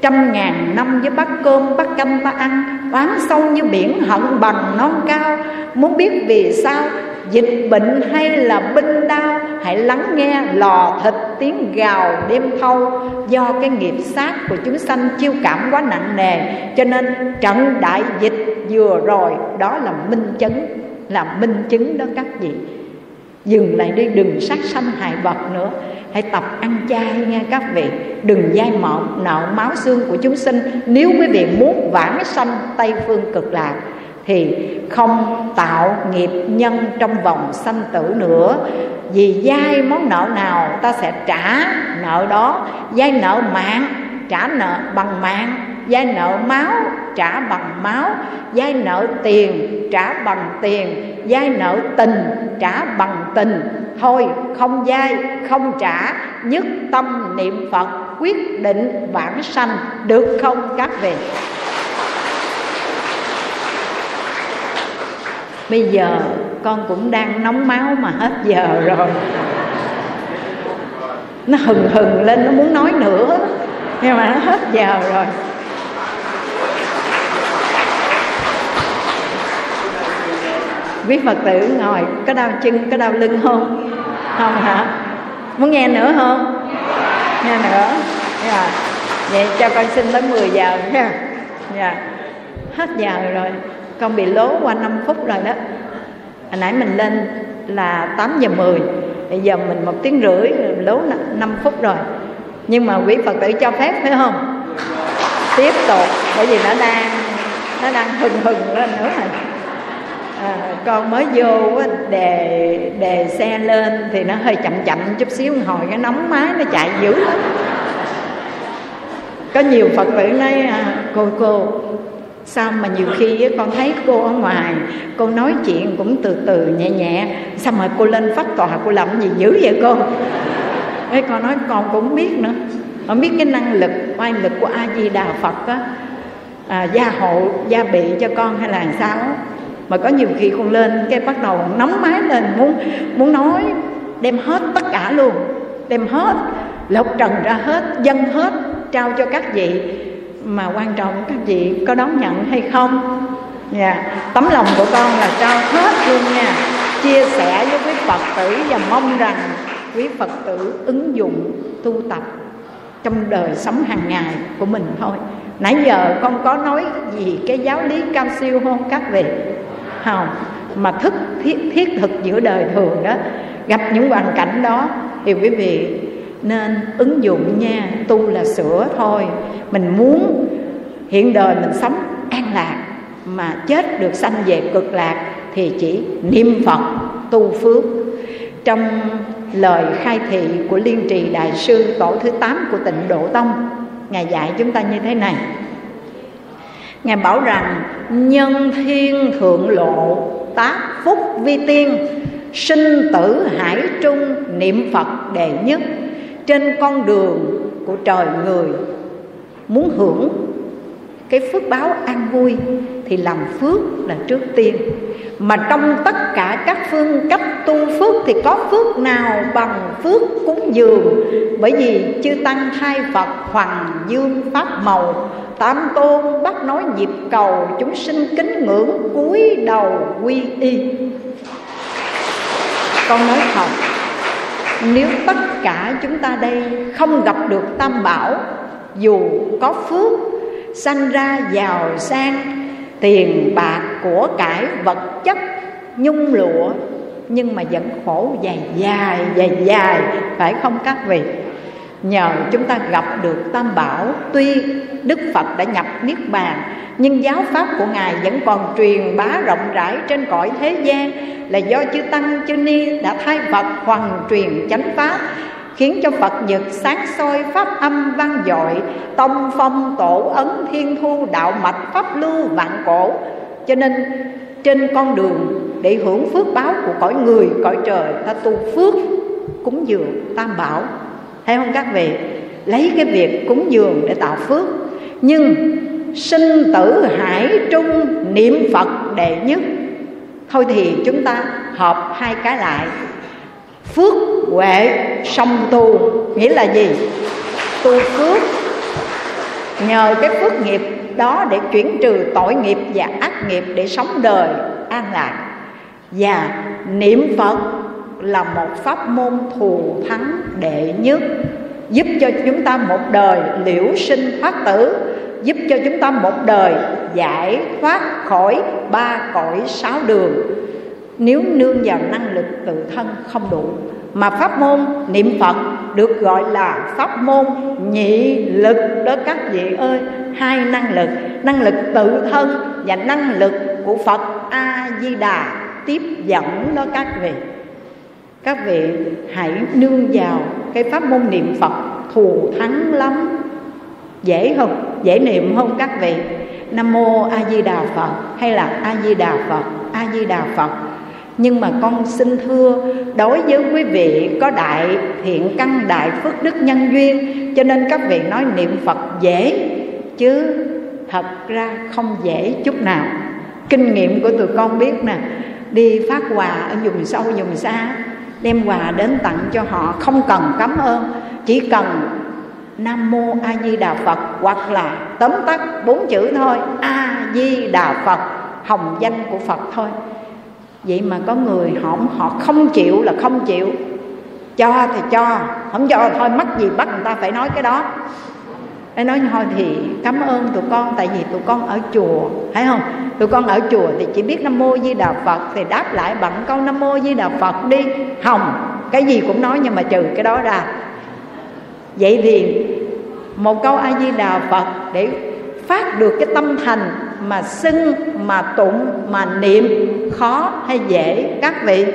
Trăm ngàn năm với bát cơm bát canh ta ăn oán sâu như biển hận bằng non cao. Muốn biết vì sao dịch bệnh hay là binh đao, hãy lắng nghe lò thịt tiếng gào đêm thâu. Do cái nghiệp sát của chúng sanh chiêu cảm quá nặng nề cho nên trận đại dịch vừa rồi đó là minh chứng là minh chứng đó các vị dừng lại đi, đừng sát sanh hại vật nữa. Hãy tập ăn chay nha các vị. Đừng dai mạo nợ máu xương của chúng sinh. Nếu quý vị muốn vãng sanh tây phương cực lạc, thì không tạo nghiệp nhân trong vòng sanh tử nữa. Vì dai món nợ nào, ta sẽ trả nợ đó. Dai nợ mạng, trả nợ bằng mạng dai nợ máu trả bằng máu dai nợ tiền trả bằng tiền dai nợ tình trả bằng tình. Thôi, không dai không trả, nhất tâm niệm phật, quyết định vãng sanh, được không các vị? Bây giờ con cũng đang nóng máu mà hết giờ rồi. Nó hừng hừng lên, nó muốn nói nữa, nhưng mà nó hết giờ rồi. Quý phật tử ngồi, có đau chân, có đau lưng không? Không hả? Muốn nghe nữa không? Nghe nữa. Dạ. Vậy cho con xin tới 10 giờ nha. Dạ. Hết giờ rồi. Con bị lố qua 5 phút rồi đó. Hồi nãy mình lên là 8 giờ 10 bây giờ mình một tiếng rưỡi, lố 5 phút rồi. Nhưng mà quý phật tử cho phép, phải không? Tiếp tục, bởi vì nó đang nó đang hừng hừng lên nữa rồi à, con mới vô đề đề xe lên thì nó hơi chậm chậm chút xíu hồi cái nóng máy nó chạy dữ lắm. Có nhiều phật tử nói à, cô cô sao mà nhiều khi con thấy cô ở ngoài cô nói chuyện cũng từ từ nhẹ nhẹ sao mà cô lên phát tòa cô làm gì dữ vậy cô? Cái con nói con cũng biết nữa. Con biết cái năng lực oai lực của a di đà phật á à, gia hộ gia bị cho con hay là sao mà có nhiều khi con lên, cái bắt đầu nóng máy lên, muốn muốn nói, đem hết tất cả luôn, đem hết, lột trần ra hết dân hết, trao cho các vị. Mà quan trọng các vị có đón nhận hay không? Dạ yeah. tấm lòng của con là trao hết luôn nha. Chia sẻ với quý phật tử và mong rằng quý phật tử ứng dụng, tu tập trong đời sống hàng ngày của mình thôi. Nãy giờ con có nói gì cái giáo lý cao siêu không các vị? Không? Mà thức thiết, thiết thực giữa đời thường đó gặp những hoàn cảnh đó thì quý vị nên ứng dụng nha tu là sửa thôi. Mình muốn hiện đời mình sống an lạc mà chết được sanh về cực lạc thì chỉ niệm phật tu phước. Trong lời khai thị của liên trì đại sư tổ thứ 8 của tịnh độ tông ngài dạy chúng ta như thế này ngài bảo rằng, nhân thiên thượng lộ, tác phúc vi tiên, sinh tử hải trung niệm phật đệ nhất. Trên con đường của trời người, muốn hưởng cái phước báo an vui thì làm phước là trước tiên. Mà trong tất cả các phương cách tu phước thì có phước nào bằng phước cúng dường? Bởi vì chư tăng hai phật hoàng dương pháp màu tam tôn bắt nói nhịp cầu chúng sinh kính ngưỡng cúi đầu quy y. Con nói thật, nếu tất cả chúng ta đây không gặp được tam bảo, dù có phước sanh ra giàu sang, tiền bạc của cải vật chất, nhung lụa, nhưng mà vẫn khổ dài dài dài dài, phải không các vị? Nhờ chúng ta gặp được tam bảo, tuy đức phật đã nhập niết bàn, nhưng giáo pháp của ngài vẫn còn truyền bá rộng rãi trên cõi thế gian, là do chư tăng, chư ni đã thay phật hoàn truyền chánh pháp khiến cho phật nhật sáng soi pháp âm vang dội, tông phong tổ ấn thiên thu, đạo mạch pháp lưu vạn cổ. Cho nên, trên con đường để hưởng phước báo của cõi người, cõi trời, ta tu phước cúng dường tam bảo. Thấy không các vị? Lấy cái việc cúng dường để tạo phước. Nhưng sinh tử hải trung niệm phật đệ nhất. Thôi thì chúng ta hợp hai cái lại phước huệ song tu, nghĩa là gì? Tu phước. Nhờ cái phước nghiệp đó để chuyển trừ tội nghiệp và ác nghiệp để sống đời, an lạc. Và niệm phật là một pháp môn thù thắng đệ nhất, giúp cho chúng ta một đời liễu sinh thoát tử, giúp cho chúng ta một đời giải thoát khỏi ba cõi sáu đường nếu nương vào năng lực tự thân không đủ, mà pháp môn, niệm phật được gọi là pháp môn nhị lực đó các vị ơi. Hai năng lực năng lực tự thân và năng lực của phật a di đà tiếp dẫn đó các vị. Các vị hãy nương vào cái pháp môn niệm phật thù thắng lắm. Dễ không? Dễ niệm không các vị? Nam mô a di đà phật hay là a di đà phật? A di đà phật nhưng mà con xin thưa, đối với quý vị có đại thiện căn, đại phước đức nhân duyên, cho nên các vị nói niệm phật dễ, chứ thật ra không dễ chút nào. Kinh nghiệm của tụi con biết nè, đi phát quà ở vùng sâu, vùng xa, đem quà đến tặng cho họ, không cần cảm ơn, chỉ cần nam mô a di đà phật hoặc là tóm tắt bốn chữ thôi, a di đà phật, hồng danh của phật thôi vậy mà có người họ họ không chịu là không chịu. Cho thì cho, không cho thôi, mắc gì bắt người ta phải nói cái đó. Để nói thôi thì cảm ơn tụi con, Tại vì tụi con ở chùa, Thấy không? Tụi con ở chùa thì chỉ biết Nam Mô Di Đà Phật Thì đáp lại bằng câu Nam Mô Di Đà Phật đi. Hồng Cái gì cũng nói nhưng mà trừ cái đó ra. Vậy thì Một câu A Di Đà Phật Để phát được cái tâm thành Mà xưng, mà tụng, mà niệm. Khó hay dễ? Các vị.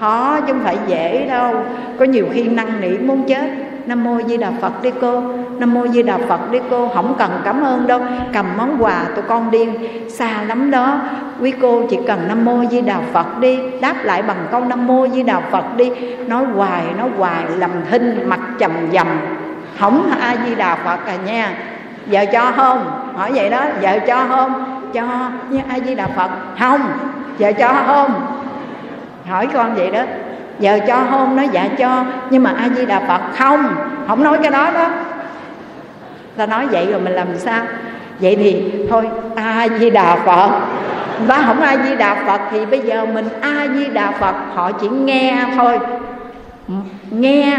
Khó chứ không phải dễ đâu. Có nhiều khi năng nỉ muốn chết. Nam mô Di Đà Phật đi cô. Nam mô Di Đà Phật đi cô. Không cần cảm ơn đâu. Cầm món quà tụi con đi Xa lắm đó. Quý cô chỉ cần Nam mô Di Đà Phật đi. Đáp lại bằng câu Nam mô Di Đà Phật đi. Nói hoài, nói hoài Làm thinh, mặt chầm dầm. Không A Di Đà Phật à nha. Giờ cho không? Hỏi vậy đó. Giờ cho không? Cho như ai Di Đà Phật. Không. Giờ cho không? Hỏi con vậy đó. Giờ cho không nói dạ cho, nhưng mà a di đà phật không. Không nói cái đó đó. Ta nói vậy rồi mình làm sao? Vậy thì thôi a di đà phật. Và không a di đà phật thì bây giờ mình a di đà phật, họ chỉ nghe thôi. Nghe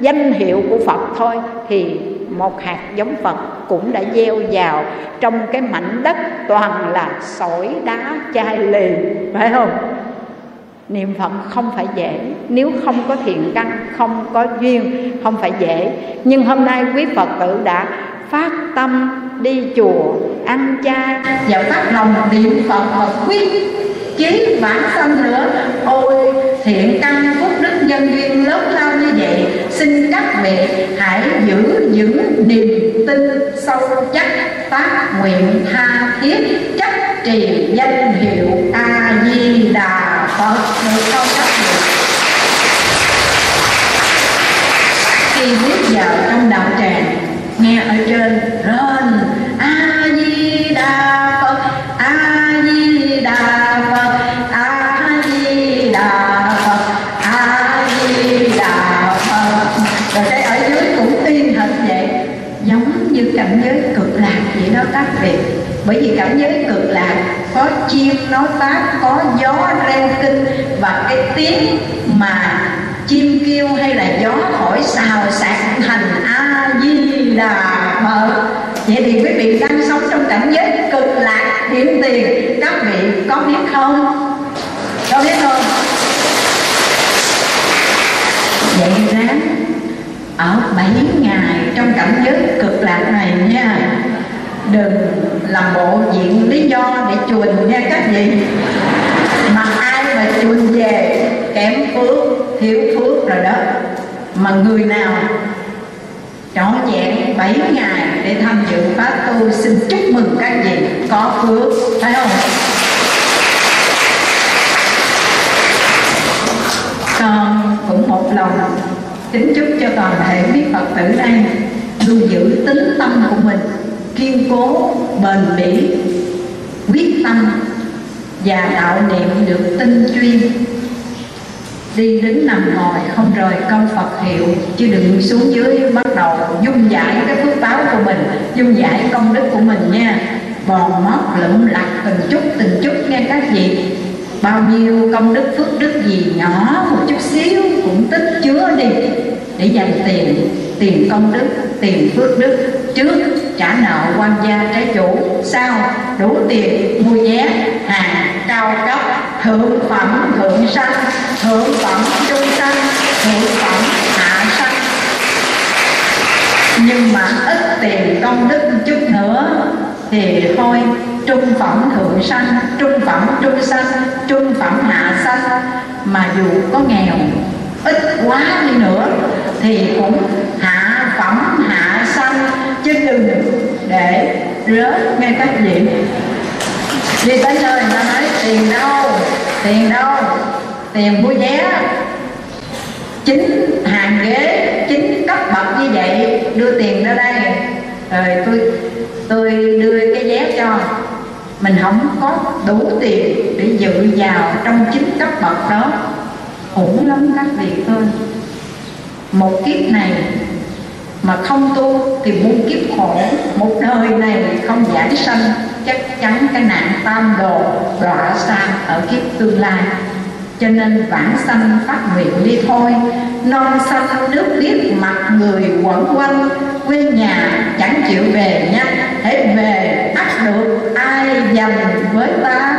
danh hiệu của phật thôi thì một hạt giống phật cũng đã gieo vào trong cái mảnh đất toàn là sỏi đá chai lì phải không? Niệm phật không phải dễ, nếu không có thiện căn, không có duyên, không phải dễ. Nhưng hôm nay quý phật tử đã phát tâm đi chùa, ăn chay và phát lòng niệm phật và quyết chí bản thân nữa. Ôi, thiện căn phúc đức nhân duyên lớn lao xin các vị hãy giữ vững niềm tin sâu chắc. Phát nguyện tha thiết chấp trì danh hiệu a di đà phật. Được không các vị. Khi bước vào trong đạo tràng, nghe ở trên rên vậy bởi vì cảnh giới cực lạc có chim nói pháp có gió reo kinh và cái tiếng mà chim kêu hay là gió thổi xào xạc thành a di đà phật. Vậy thì quý vị đang sống trong cảnh giới cực lạc hiển tiền, các vị có biết không? Có biết không? Vậy ráng ở bảy ngày trong cảnh giới cực lạc này nha đừng làm bộ diện lý do để chuồn nha các vị. Mà ai mà chuồn về kém phước, thiếu phước rồi đó, mà người nào trọn vẹn 7 ngày để tham dự pháp tu, xin chúc mừng các vị có phước, phải không? Con cũng một lòng kính chúc cho toàn thể biết phật tử đây luôn giữ tính tâm của mình kiên cố, bền bỉ, quyết tâm và đạo niệm được tinh chuyên. Đi đứng nằm ngồi không rời công Phật hiệu, chứ đừng xuống dưới bắt đầu dung giải cái phước báo của mình, dung giải công đức của mình nha. Bòn mót lụm lặt từng chút từng chút nghe các vị. Bao nhiêu công đức phước đức gì nhỏ, một chút xíu cũng tích chứa đi. Để dành tiền tiền công đức, tiền phước đức trước trả nợ quan gia trái chủ. Sau đủ tiền, mua vé, hàng, cao cấp, thượng phẩm, thượng sanh thượng phẩm, trung sanh thượng phẩm, hạ sanh nhưng mà ít tiền công đức chút nữa thì thôi, trung phẩm, thượng sanh trung phẩm, trung sanh trung phẩm, hạ sanh mà dù có nghèo, ít quá đi nữa thì cũng hạ phẩm hạ chứ đừng để rớt ngay các điểm đi tới nơi người ta nói, tiền đâu tiền đâu, tiền mua vé. Chính hàng ghế, chính cấp bậc như vậy, đưa tiền ra đây. Rồi tôi tôi đưa cái vé cho. Mình không có đủ tiền để dự vào trong chính cấp bậc đó. Khủng lắm các vị ơi một kiếp này mà không tu thì muôn kiếp khổ. Một đời này không giải sanh. Chắc chắn cái nạn tam đồ đọa sang ở kiếp tương lai. Cho nên vãng sanh phát nguyện đi thôi. Non xanh nước biếc mặt người quẩn quanh. Quê nhà chẳng chịu về nha. Hãy về ắt được ai dành với ta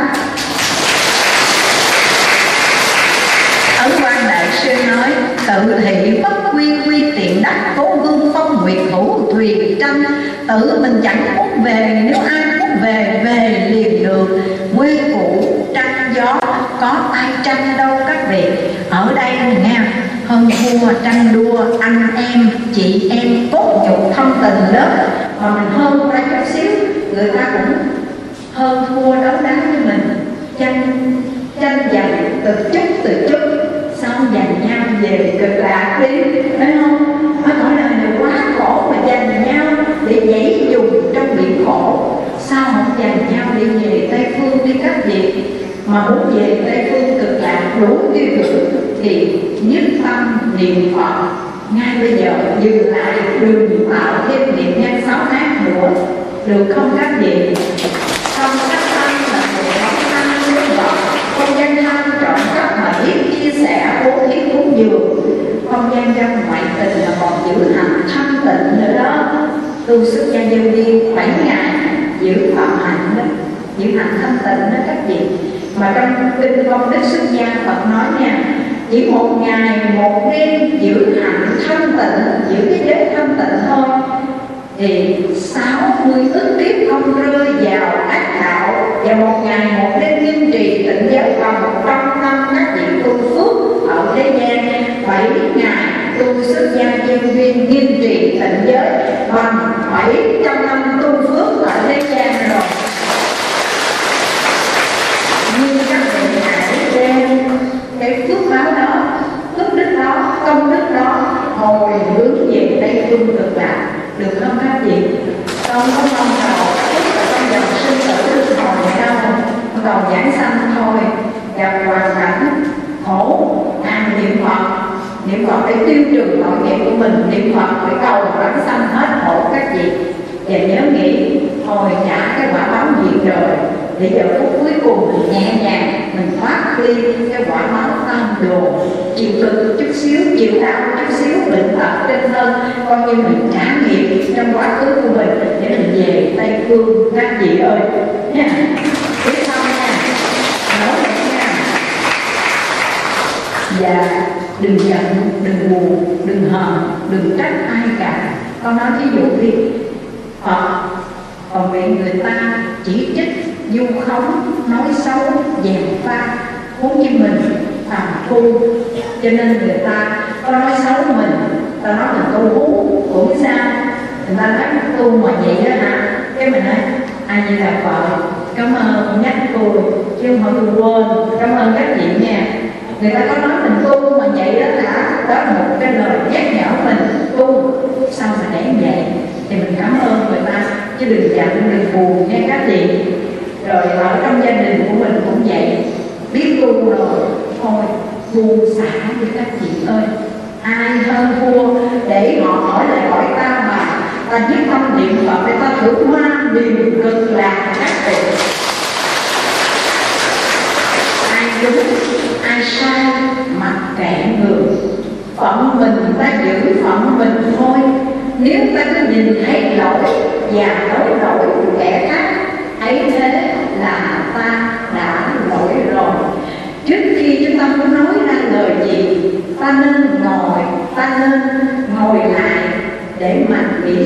ấn quan đại sư nói tự thị bất quy quy tiện đắc cố gương phong nguyệt hữu thuyền tranh. Tự mình chẳng muốn về, nếu ai muốn về về liền được. Quê cũ tranh gió, có ai tranh đâu các vị. Ở đây nghe, hơn thua tranh đua, anh em, chị em cốt nhục thân tình lớp. Mà mình hơn ra chút xíu, người ta cũng hơn thua đấu đá với mình. Tranh tranh giành từ chút từ chút xong giành nhau về cực lạc đi phải không? Ở cõi đời này quá khổ mà dành nhau để nhảy dùng trong biển khổ. Sao không dành nhau đi về tây phương đi các vị? Mà muốn về tây phương cực lạc đủ tiêu chuẩn thì nhất tâm niệm phật. Ngay bây giờ dừng lại, đừng tạo thêm niệm nhân sáu tháng nữa. Được không các vị không các tâm là một món ăn nước bọt không gian thân chọn các mà biết chia sẻ bố thí cúng dường trong gian ngoại tình là còn giữ hành thanh tịnh nữa đó. Tu xuất gia dân đi bảy ngày giữ phạm hạnh đó, giữ hạnh thanh tịnh đó các vị. Mà trong kinh công đức xuất gia Phật nói nha, chỉ một ngày một đêm giữ hạnh thanh tịnh, giữ cái giới thanh tịnh thôi, thì sáu mươi ức kiếp không rơi vào ác đạo. Và một ngày một đêm kiên trì tịnh giới phòng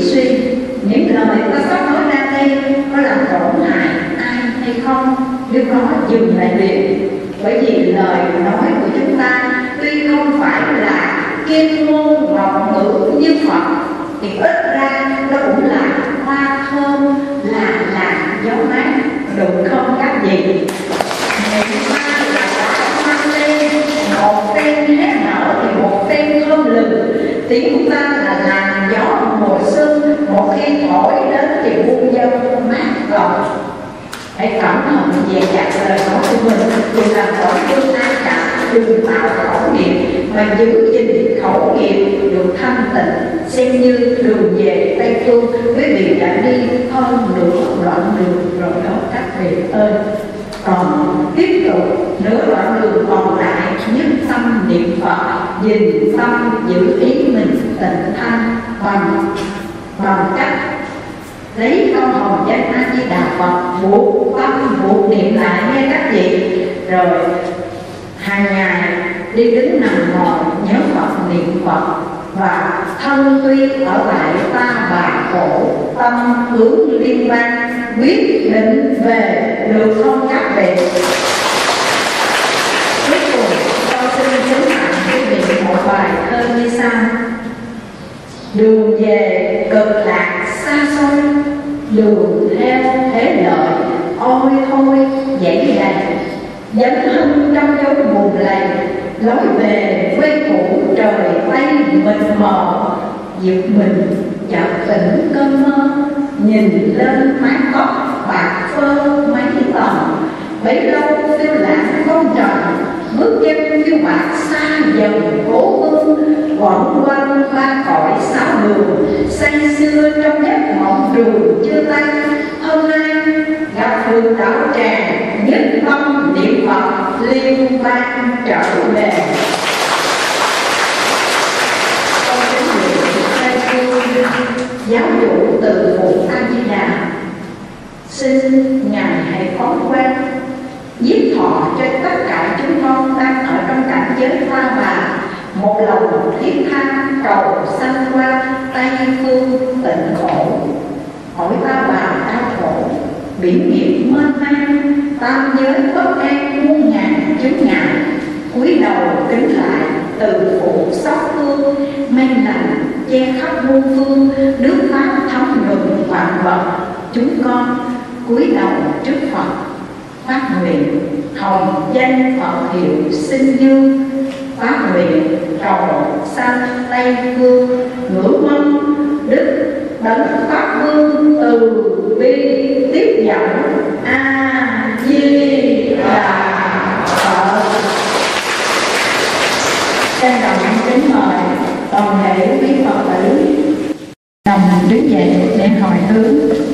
suy. Những lời ta sắp nói ra đây, có làm tổn hại ai hay không? Nếu có, dừng lại liền bởi vì lời nói của chúng ta tuy không phải là kim môn ngọc ngữ như phật xem như đường về tây phương quý vị đã đi hơn nửa đoạn đường rồi đó, các vị ơi. Còn tiếp tục, nửa đoạn đường còn lại, nhất tâm niệm phật nhìn tâm giữ ý mình tịnh thanh bằng bằng cách lấy câu hồng danh a di đà phật, buộc tâm buộc niệm lại nghe các vị. Rồi, hàng ngày đi đứng nằm ngồi nhớ phật, niệm phật và thân tuy ở lại ta bà khổ, tâm hướng liên quan quyết định về được không các vị cuối cùng, tôi xin chứng tặng quý vị một bài thơ như sau. Đường về cực lạc xa xôi, đường theo thế lợi, ôi thôi dãy đầy dấn thân trong dấu buồn lầy lối về quê cũ, trời tây mịt mờ. Giật mình, chợt tỉnh cơn mơ. Nhìn lên mái tóc, bạc phơ mấy tầng. Bấy lâu phiêu lãng không trần bước chân phiêu bạc xa dần cố hương quẩn quanh ba cõi sáu đường. Say xưa trong giấc mộng đường chưa tan. Hôm nay gặp phương đạo tràng, nhất tâm niệm phật, liên quan trở về. Con kính nguyện khai phương giáo chủ từ phụ a di đà. Xin ngài hãy phóng quang, giết thọ cho tất cả chúng con đang ở trong cảnh giới hoa bà. Một lòng thiết tha, cầu sanh qua tây phương tịnh khổ. Hỏi ta bà đau khổ, biển nghiệp mênh mang tam giới bất an, muôn ngàn chứng ngại. Cúi đầu kính lại, từ phụ sóc hương men lành che khắp muôn phương. Nước pháp thấm nhuận vạn vật, chúng con cúi đầu trước phật. Phát nguyện, hồng danh phật hiệu sinh dương phát nguyện, cầu sanh tây phương. Ngưỡng mong, đức đấng pháp vương từ bi tiếp dẫn. Đứng dậy để hồi hướng